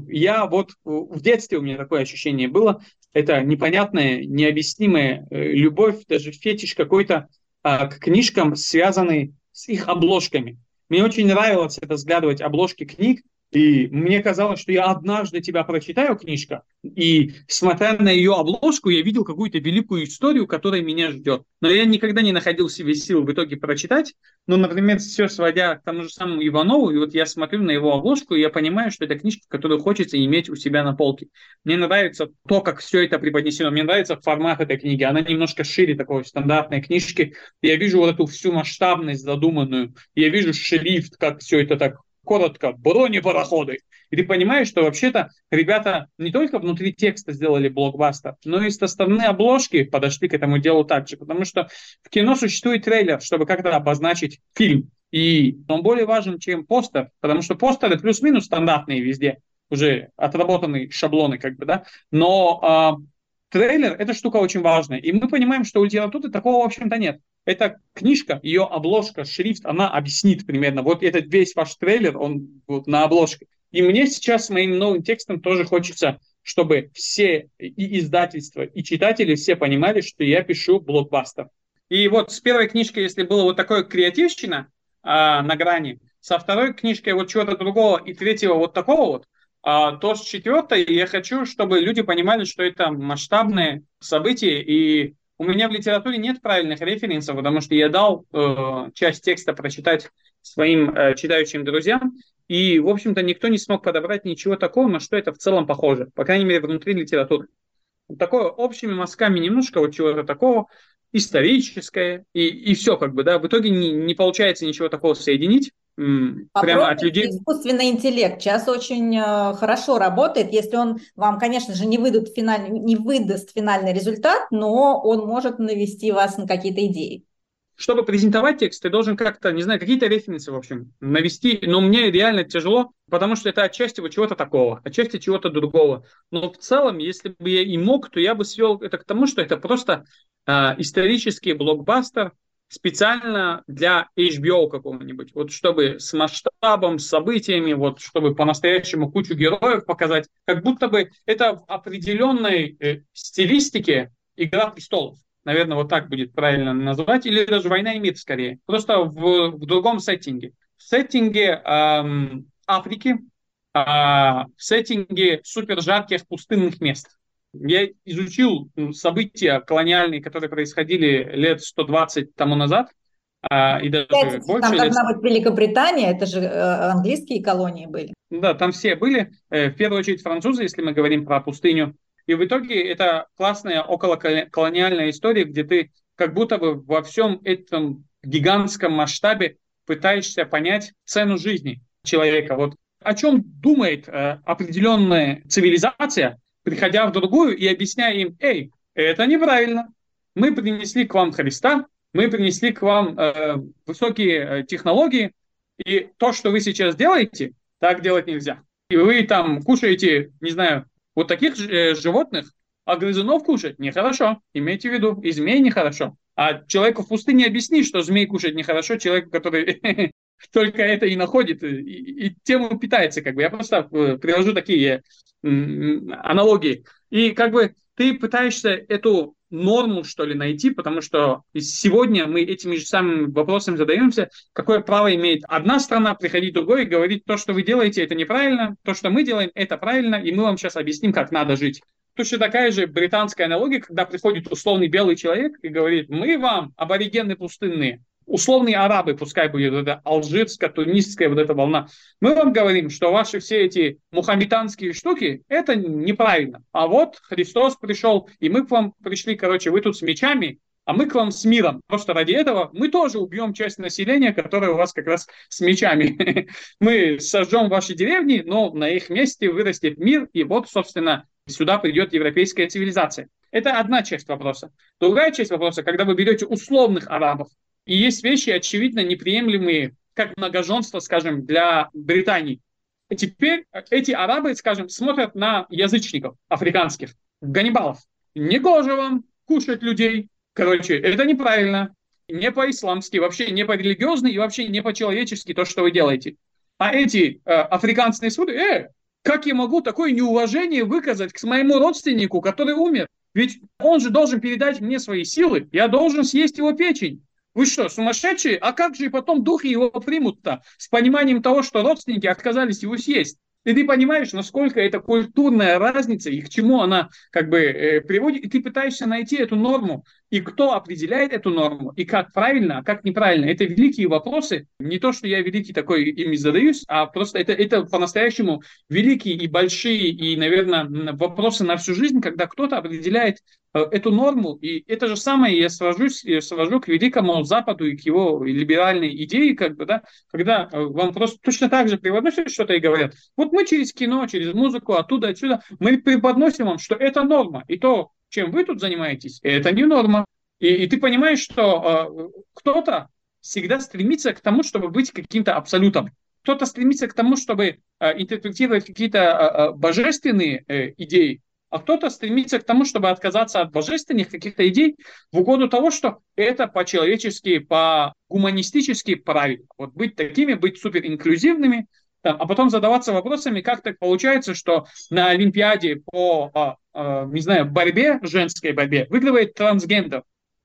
Я вот в детстве у меня такое ощущение было, это непонятная, необъяснимая э, любовь, даже фетиш какой-то э, к книжкам, связанный с их обложками. Мне очень нравилось это взглядывать обложки книг, И мне казалось, что я однажды тебя прочитаю, книжка, и смотря на ее обложку, я видел какую-то великую историю, которая меня ждет. Но я никогда не находил себе сил в итоге прочитать. Ну, например, все сводя к тому же самому Иванову, и вот я смотрю на его обложку, и я понимаю, что это книжка, которую хочется иметь у себя на полке. Мне нравится то, как все это преподнесено. Мне нравится формат этой книги. Она немножко шире такой стандартной книжки. Я вижу вот эту всю масштабность задуманную. Я вижу шрифт, как все это так коротко, бронепароходы. И ты понимаешь, что вообще-то ребята не только внутри текста сделали блокбастер, но и с основной обложки подошли к этому делу также. Потому что в кино существует трейлер, чтобы как-то обозначить фильм. И он более важен, чем постер, потому что постеры плюс-минус стандартные везде, уже отработанные шаблоны, как бы, да. Но э, трейлер – это штука очень важная. И мы понимаем, что у литературы такого, в общем-то, нет. Эта книжка, ее обложка, шрифт, она объяснит примерно. Вот этот весь ваш трейлер, он вот на обложке. И мне сейчас моим новым текстом тоже хочется, чтобы все и издательства, и читатели все понимали, что я пишу блокбастер. И вот с первой книжкой, если было вот такое креативщина а, на грани, со второй книжкой вот чего-то другого, и третьего вот такого вот, а, то с четвертой я хочу, чтобы люди понимали, что это масштабные события, и у меня в литературе нет правильных референсов, потому что я дал э, часть текста прочитать своим э, читающим друзьям, и, в общем-то, никто не смог подобрать ничего такого, на что это в целом похоже, по крайней мере, внутри литературы. такое общими мазками немножко вот чего-то такого, историческое, и, и все как бы, да, в итоге не, не получается ничего такого соединить, прямо от людей. Искусственный интеллект сейчас очень э, хорошо работает, если он вам, конечно же, не, выдаст финальный, не выдаст финальный результат, но он может навести вас на какие-то идеи. Чтобы презентовать текст, ты должен как-то, не знаю, какие-то референсы, в общем, навести. Но мне реально тяжело, потому что это отчасти вот чего-то такого, отчасти чего-то другого. Но в целом, если бы я и мог, то я бы свел это к тому, что это просто э, исторический блокбастер, специально для HBO какого-нибудь, вот чтобы с масштабом, с событиями, вот чтобы по-настоящему кучу героев показать, как будто бы это в определенной э, стилистике «Игра престолов». Наверное, вот так будет правильно назвать, или даже «Война и мир» скорее, просто в, в другом сеттинге. В сеттинге эм, Африки, э, в сеттинге супер жарких пустынных мест. Я изучил события колониальные, которые происходили лет 120 тому назад, а, и даже Кстати, больше. Там должна быть Великобритания, это же э, английские колонии были. Да, там все были, э, в первую очередь французы, если мы говорим про пустыню. И в итоге это классная околоколониальная история, где ты как будто бы во всем этом гигантском масштабе пытаешься понять цену жизни человека. Вот о чем думает э, определенная цивилизация, приходя в другую и объясняя им, эй, это неправильно, мы принесли к вам Христа, мы принесли к вам э, высокие э, технологии, и то, что вы сейчас делаете, так делать нельзя. И вы там кушаете, не знаю, вот таких э, животных, а грызунов кушать нехорошо. Имейте в виду, и змей нехорошо. А человеку в пустыне объясни, что змей кушать нехорошо, человеку, который только это и находит, и, и тему питается, как бы. Я просто э, привожу такие аналогии. И как бы ты пытаешься эту норму, что ли, найти, потому что сегодня мы этими же самыми вопросами задаемся, какое право имеет одна страна приходить другой и говорить, то, что вы делаете, это неправильно, то, что мы делаем, это правильно, и мы вам сейчас объясним, как надо жить. Точно такая же британская аналогия, когда приходит условный белый человек и говорит, мы вам, аборигены пустынные, условные арабы, пускай будет эта алжирская, тунисская вот эта волна, мы вам говорим, что ваши все эти мухаммеданские штуки, это неправильно. А вот Христос пришел, и мы к вам пришли, короче, вы тут с мечами, а мы к вам с миром. Просто ради этого мы тоже убьем часть населения, которое у вас как раз с мечами. мы сожжем ваши деревни, но на их месте вырастет мир, и вот, собственно, сюда придет европейская цивилизация. Это одна часть вопроса. Другая часть вопроса, когда вы берете условных арабов, и есть вещи, очевидно, неприемлемые, как многоженство, скажем, для Британии. И теперь эти арабы, скажем, смотрят на язычников африканских, ганнибалов. Негоже вам кушать людей. Короче, это неправильно. Не по-исламски, вообще не по-религиозно и вообще не по-человечески то, что вы делаете. А эти э, африканские суды, э, как я могу такое неуважение выказать к моему родственнику, который умер? Ведь он же должен передать мне свои силы, я должен съесть его печень. Вы что, сумасшедшие? А как же и потом духи его примут-то? С пониманием того, что родственники отказались его съесть. И ты понимаешь, насколько это культурная разница и к чему она как бы э, приводит, и ты пытаешься найти эту норму, и кто определяет эту норму, и как правильно, а как неправильно. Это великие вопросы. Не то, что я великий такой ими задаюсь, а просто это, это по-настоящему великие и большие, и, наверное, вопросы на всю жизнь, когда кто-то определяет э, эту норму. И это же самое я свожусь, я свожу к великому Западу и к его либеральной идее, как бы, да, когда э, вам просто точно так же преподносят что-то и говорят, вот мы через кино, через музыку, оттуда, отсюда, мы преподносим вам, что это норма. И то, чем вы тут занимаетесь, это не норма. И, и ты понимаешь, что э, кто-то всегда стремится к тому, чтобы быть каким-то абсолютом. Кто-то стремится к тому, чтобы э, интерпретировать какие-то э, божественные э, идеи, а кто-то стремится к тому, чтобы отказаться от божественных каких-то идей в угоду того, что это по-человечески, по-гуманистически правильно. Вот быть такими, быть суперинклюзивными, а потом задаваться вопросами, как так получается, что на Олимпиаде по, не знаю, борьбе, женской борьбе, выигрывает трансгендер.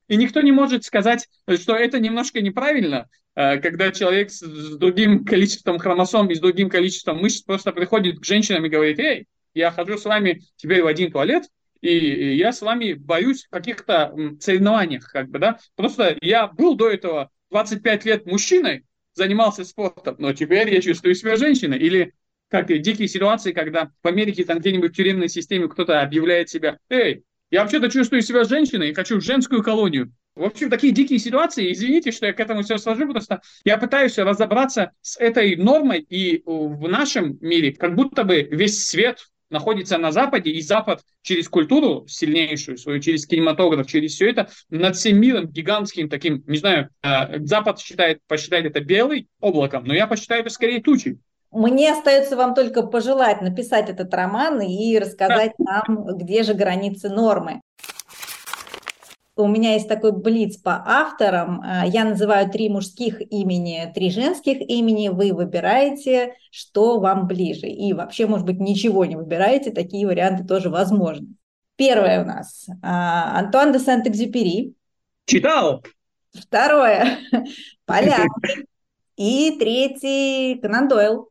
И никто не может сказать, что это немножко неправильно, а, когда человек с другим количеством хромосом и с другим количеством мышц просто приходит к женщинам и говорит, эй, я хожу с вами теперь в один туалет, и я с вами боюсь в каких-то соревнованиях, как бы, да. Просто я был до этого 25 лет мужчиной, занимался спортом, но теперь я чувствую себя женщиной. Или как дикие ситуации, когда в Америке там где-нибудь в тюремной системе кто-то объявляет себя, эй, я вообще-то чувствую себя женщиной и хочу женскую колонию. В общем, такие дикие ситуации, извините, что я к этому все сложу, просто я пытаюсь разобраться с этой нормой, и в нашем мире как будто бы весь свет находится на Западе, и Запад через культуру сильнейшую свою, через кинематограф, через все это, над всем миром гигантским таким, не знаю, э, Запад считает, посчитает это белый облаком, но я посчитаю это скорее тучей. Мне остается вам только пожелать написать этот роман и рассказать нам, где же границы нормы у меня есть такой блиц по авторам. А, я называю три мужских имени, три женских имени. Вы выбираете, что вам ближе. И вообще, может быть, ничего не выбираете. Такие варианты тоже возможны. Первое у нас. А, Антуан де Сент-Экзюпери. Читал. Второе. Поляк. И третий Конан Дойл.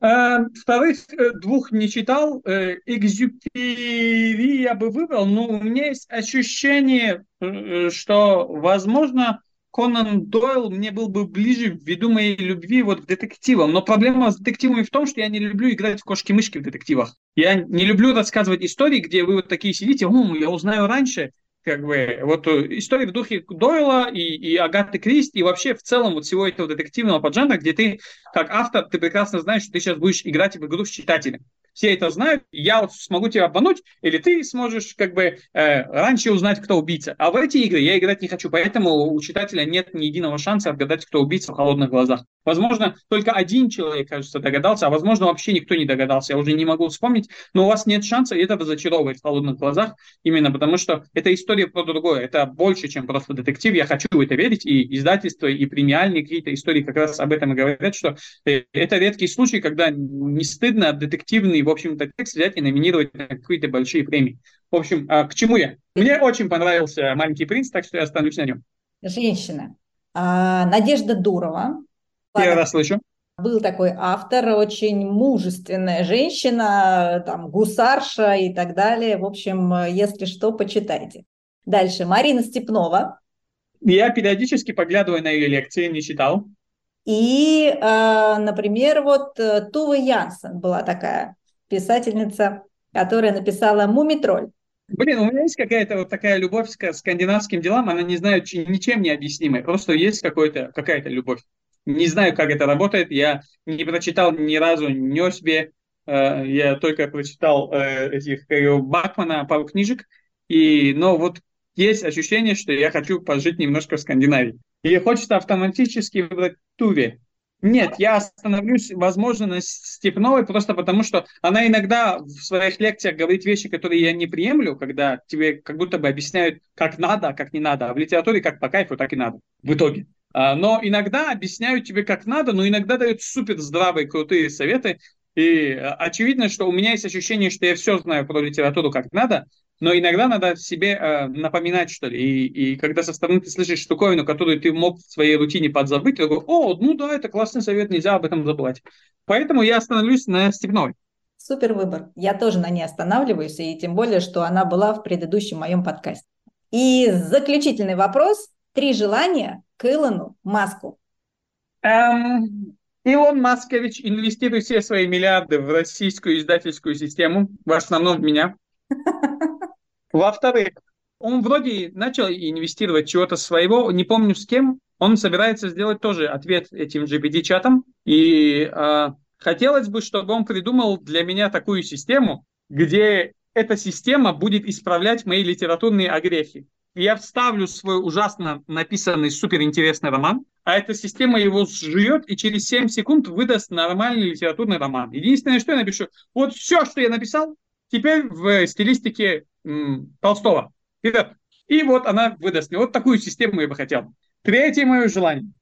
Э, вторых э, двух не читал. Э, Экзюпери я бы выбрал, но у меня есть ощущение, что, возможно, Конан Дойл мне был бы ближе ввиду моей любви вот к детективам. Но проблема с детективами в том, что я не люблю играть в кошки-мышки в детективах. Я не люблю рассказывать истории, где вы вот такие сидите, о, я узнаю раньше, как бы, вот э, истории в духе Дойла и, и Агаты Кристи, и вообще в целом вот всего этого детективного поджанра, где ты, как автор, ты прекрасно знаешь, что ты сейчас будешь играть в игру с читателем все это знают, я вот смогу тебя обмануть, или ты сможешь как бы э, раньше узнать, кто убийца. А в эти игры я играть не хочу, поэтому у читателя нет ни единого шанса отгадать, кто убийца в холодных глазах. Возможно, только один человек, кажется, догадался, а возможно, вообще никто не догадался, я уже не могу вспомнить, но у вас нет шанса, и это разочаровывает в холодных глазах, именно потому что это история про другое, это больше, чем просто детектив, я хочу в это верить, и издательство, и премиальные какие-то истории как раз об этом и говорят, что э, это редкий случай, когда не стыдно детективный в общем-то, текст взять и номинировать на какие-то большие премии. В общем, а, к чему я? Мне очень понравился «Маленький принц», так что я остановлюсь на нем. Женщина. А, Надежда Дурова. Первый раз слышу. Был такой автор, очень мужественная женщина, там, гусарша и так далее. В общем, если что, почитайте. Дальше. Марина Степнова. Я периодически поглядываю на ее лекции, не читал. И, а, например, вот э, Тува Янсен была такая писательница, которая написала «Мумитроль». Блин, у меня есть какая-то вот такая любовь к скандинавским делам, она не знаю, ничем не объяснимая, просто есть какой-то, какая-то любовь. Не знаю, как это работает, я не прочитал ни разу Нёсбе, э, я только прочитал э, этих э, Бакмана пару книжек, и, но вот есть ощущение, что я хочу пожить немножко в Скандинавии. И хочется автоматически выбрать Туве. Нет, я остановлюсь, возможно, на Степновой, просто потому что она иногда в своих лекциях говорит вещи, которые я не приемлю, когда тебе как будто бы объясняют, как надо, а как не надо. А в литературе как по кайфу, так и надо в итоге. А, но иногда объясняют тебе, как надо, но иногда дают супер здравые, крутые советы. И а, очевидно, что у меня есть ощущение, что я все знаю про литературу как надо, Но иногда надо себе э, напоминать, что ли. И, и когда со стороны ты слышишь штуковину, которую ты мог в своей рутине подзабыть, ты такой, о, ну да, это классный совет, нельзя об этом забывать. Поэтому я остановлюсь на степной. Супер выбор. Я тоже на ней останавливаюсь, и тем более, что она была в предыдущем моем подкасте. И заключительный вопрос. Три желания к Илону Маску. Эм, Илон Маскович инвестирует все свои миллиарды в российскую издательскую систему, в основном в меня. Во-вторых, он вроде начал инвестировать чего-то своего, не помню с кем, он собирается сделать тоже ответ этим GPT-чатам, и э, хотелось бы, чтобы он придумал для меня такую систему, где эта система будет исправлять мои литературные огрехи. Я вставлю свой ужасно написанный суперинтересный роман, а эта система его сжует и через 7 секунд выдаст нормальный литературный роман. Единственное, что я напишу, вот все, что я написал, теперь в стилистике м, Толстого. Вперед. И вот она выдаст мне. Вот такую систему я бы хотел. Третье мое желание.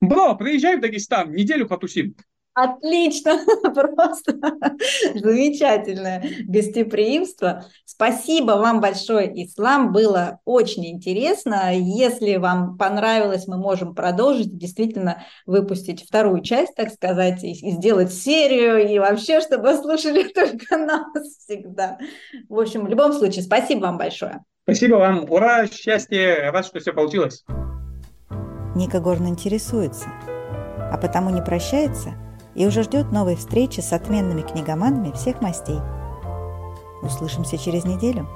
Бро, приезжай в Дагестан, неделю потусим. Отлично, просто замечательное гостеприимство. Спасибо вам большое, Ислам, было очень интересно. Если вам понравилось, мы можем продолжить, действительно выпустить вторую часть, так сказать, и, и сделать серию, и вообще, чтобы слушали только нас всегда. В общем, в любом случае, спасибо вам большое. Спасибо вам. Ура, счастье, рад, что все получилось. Ника Горн интересуется, а потому не прощается – и уже ждет новой встречи с отменными книгоманами всех мастей. Услышимся через неделю.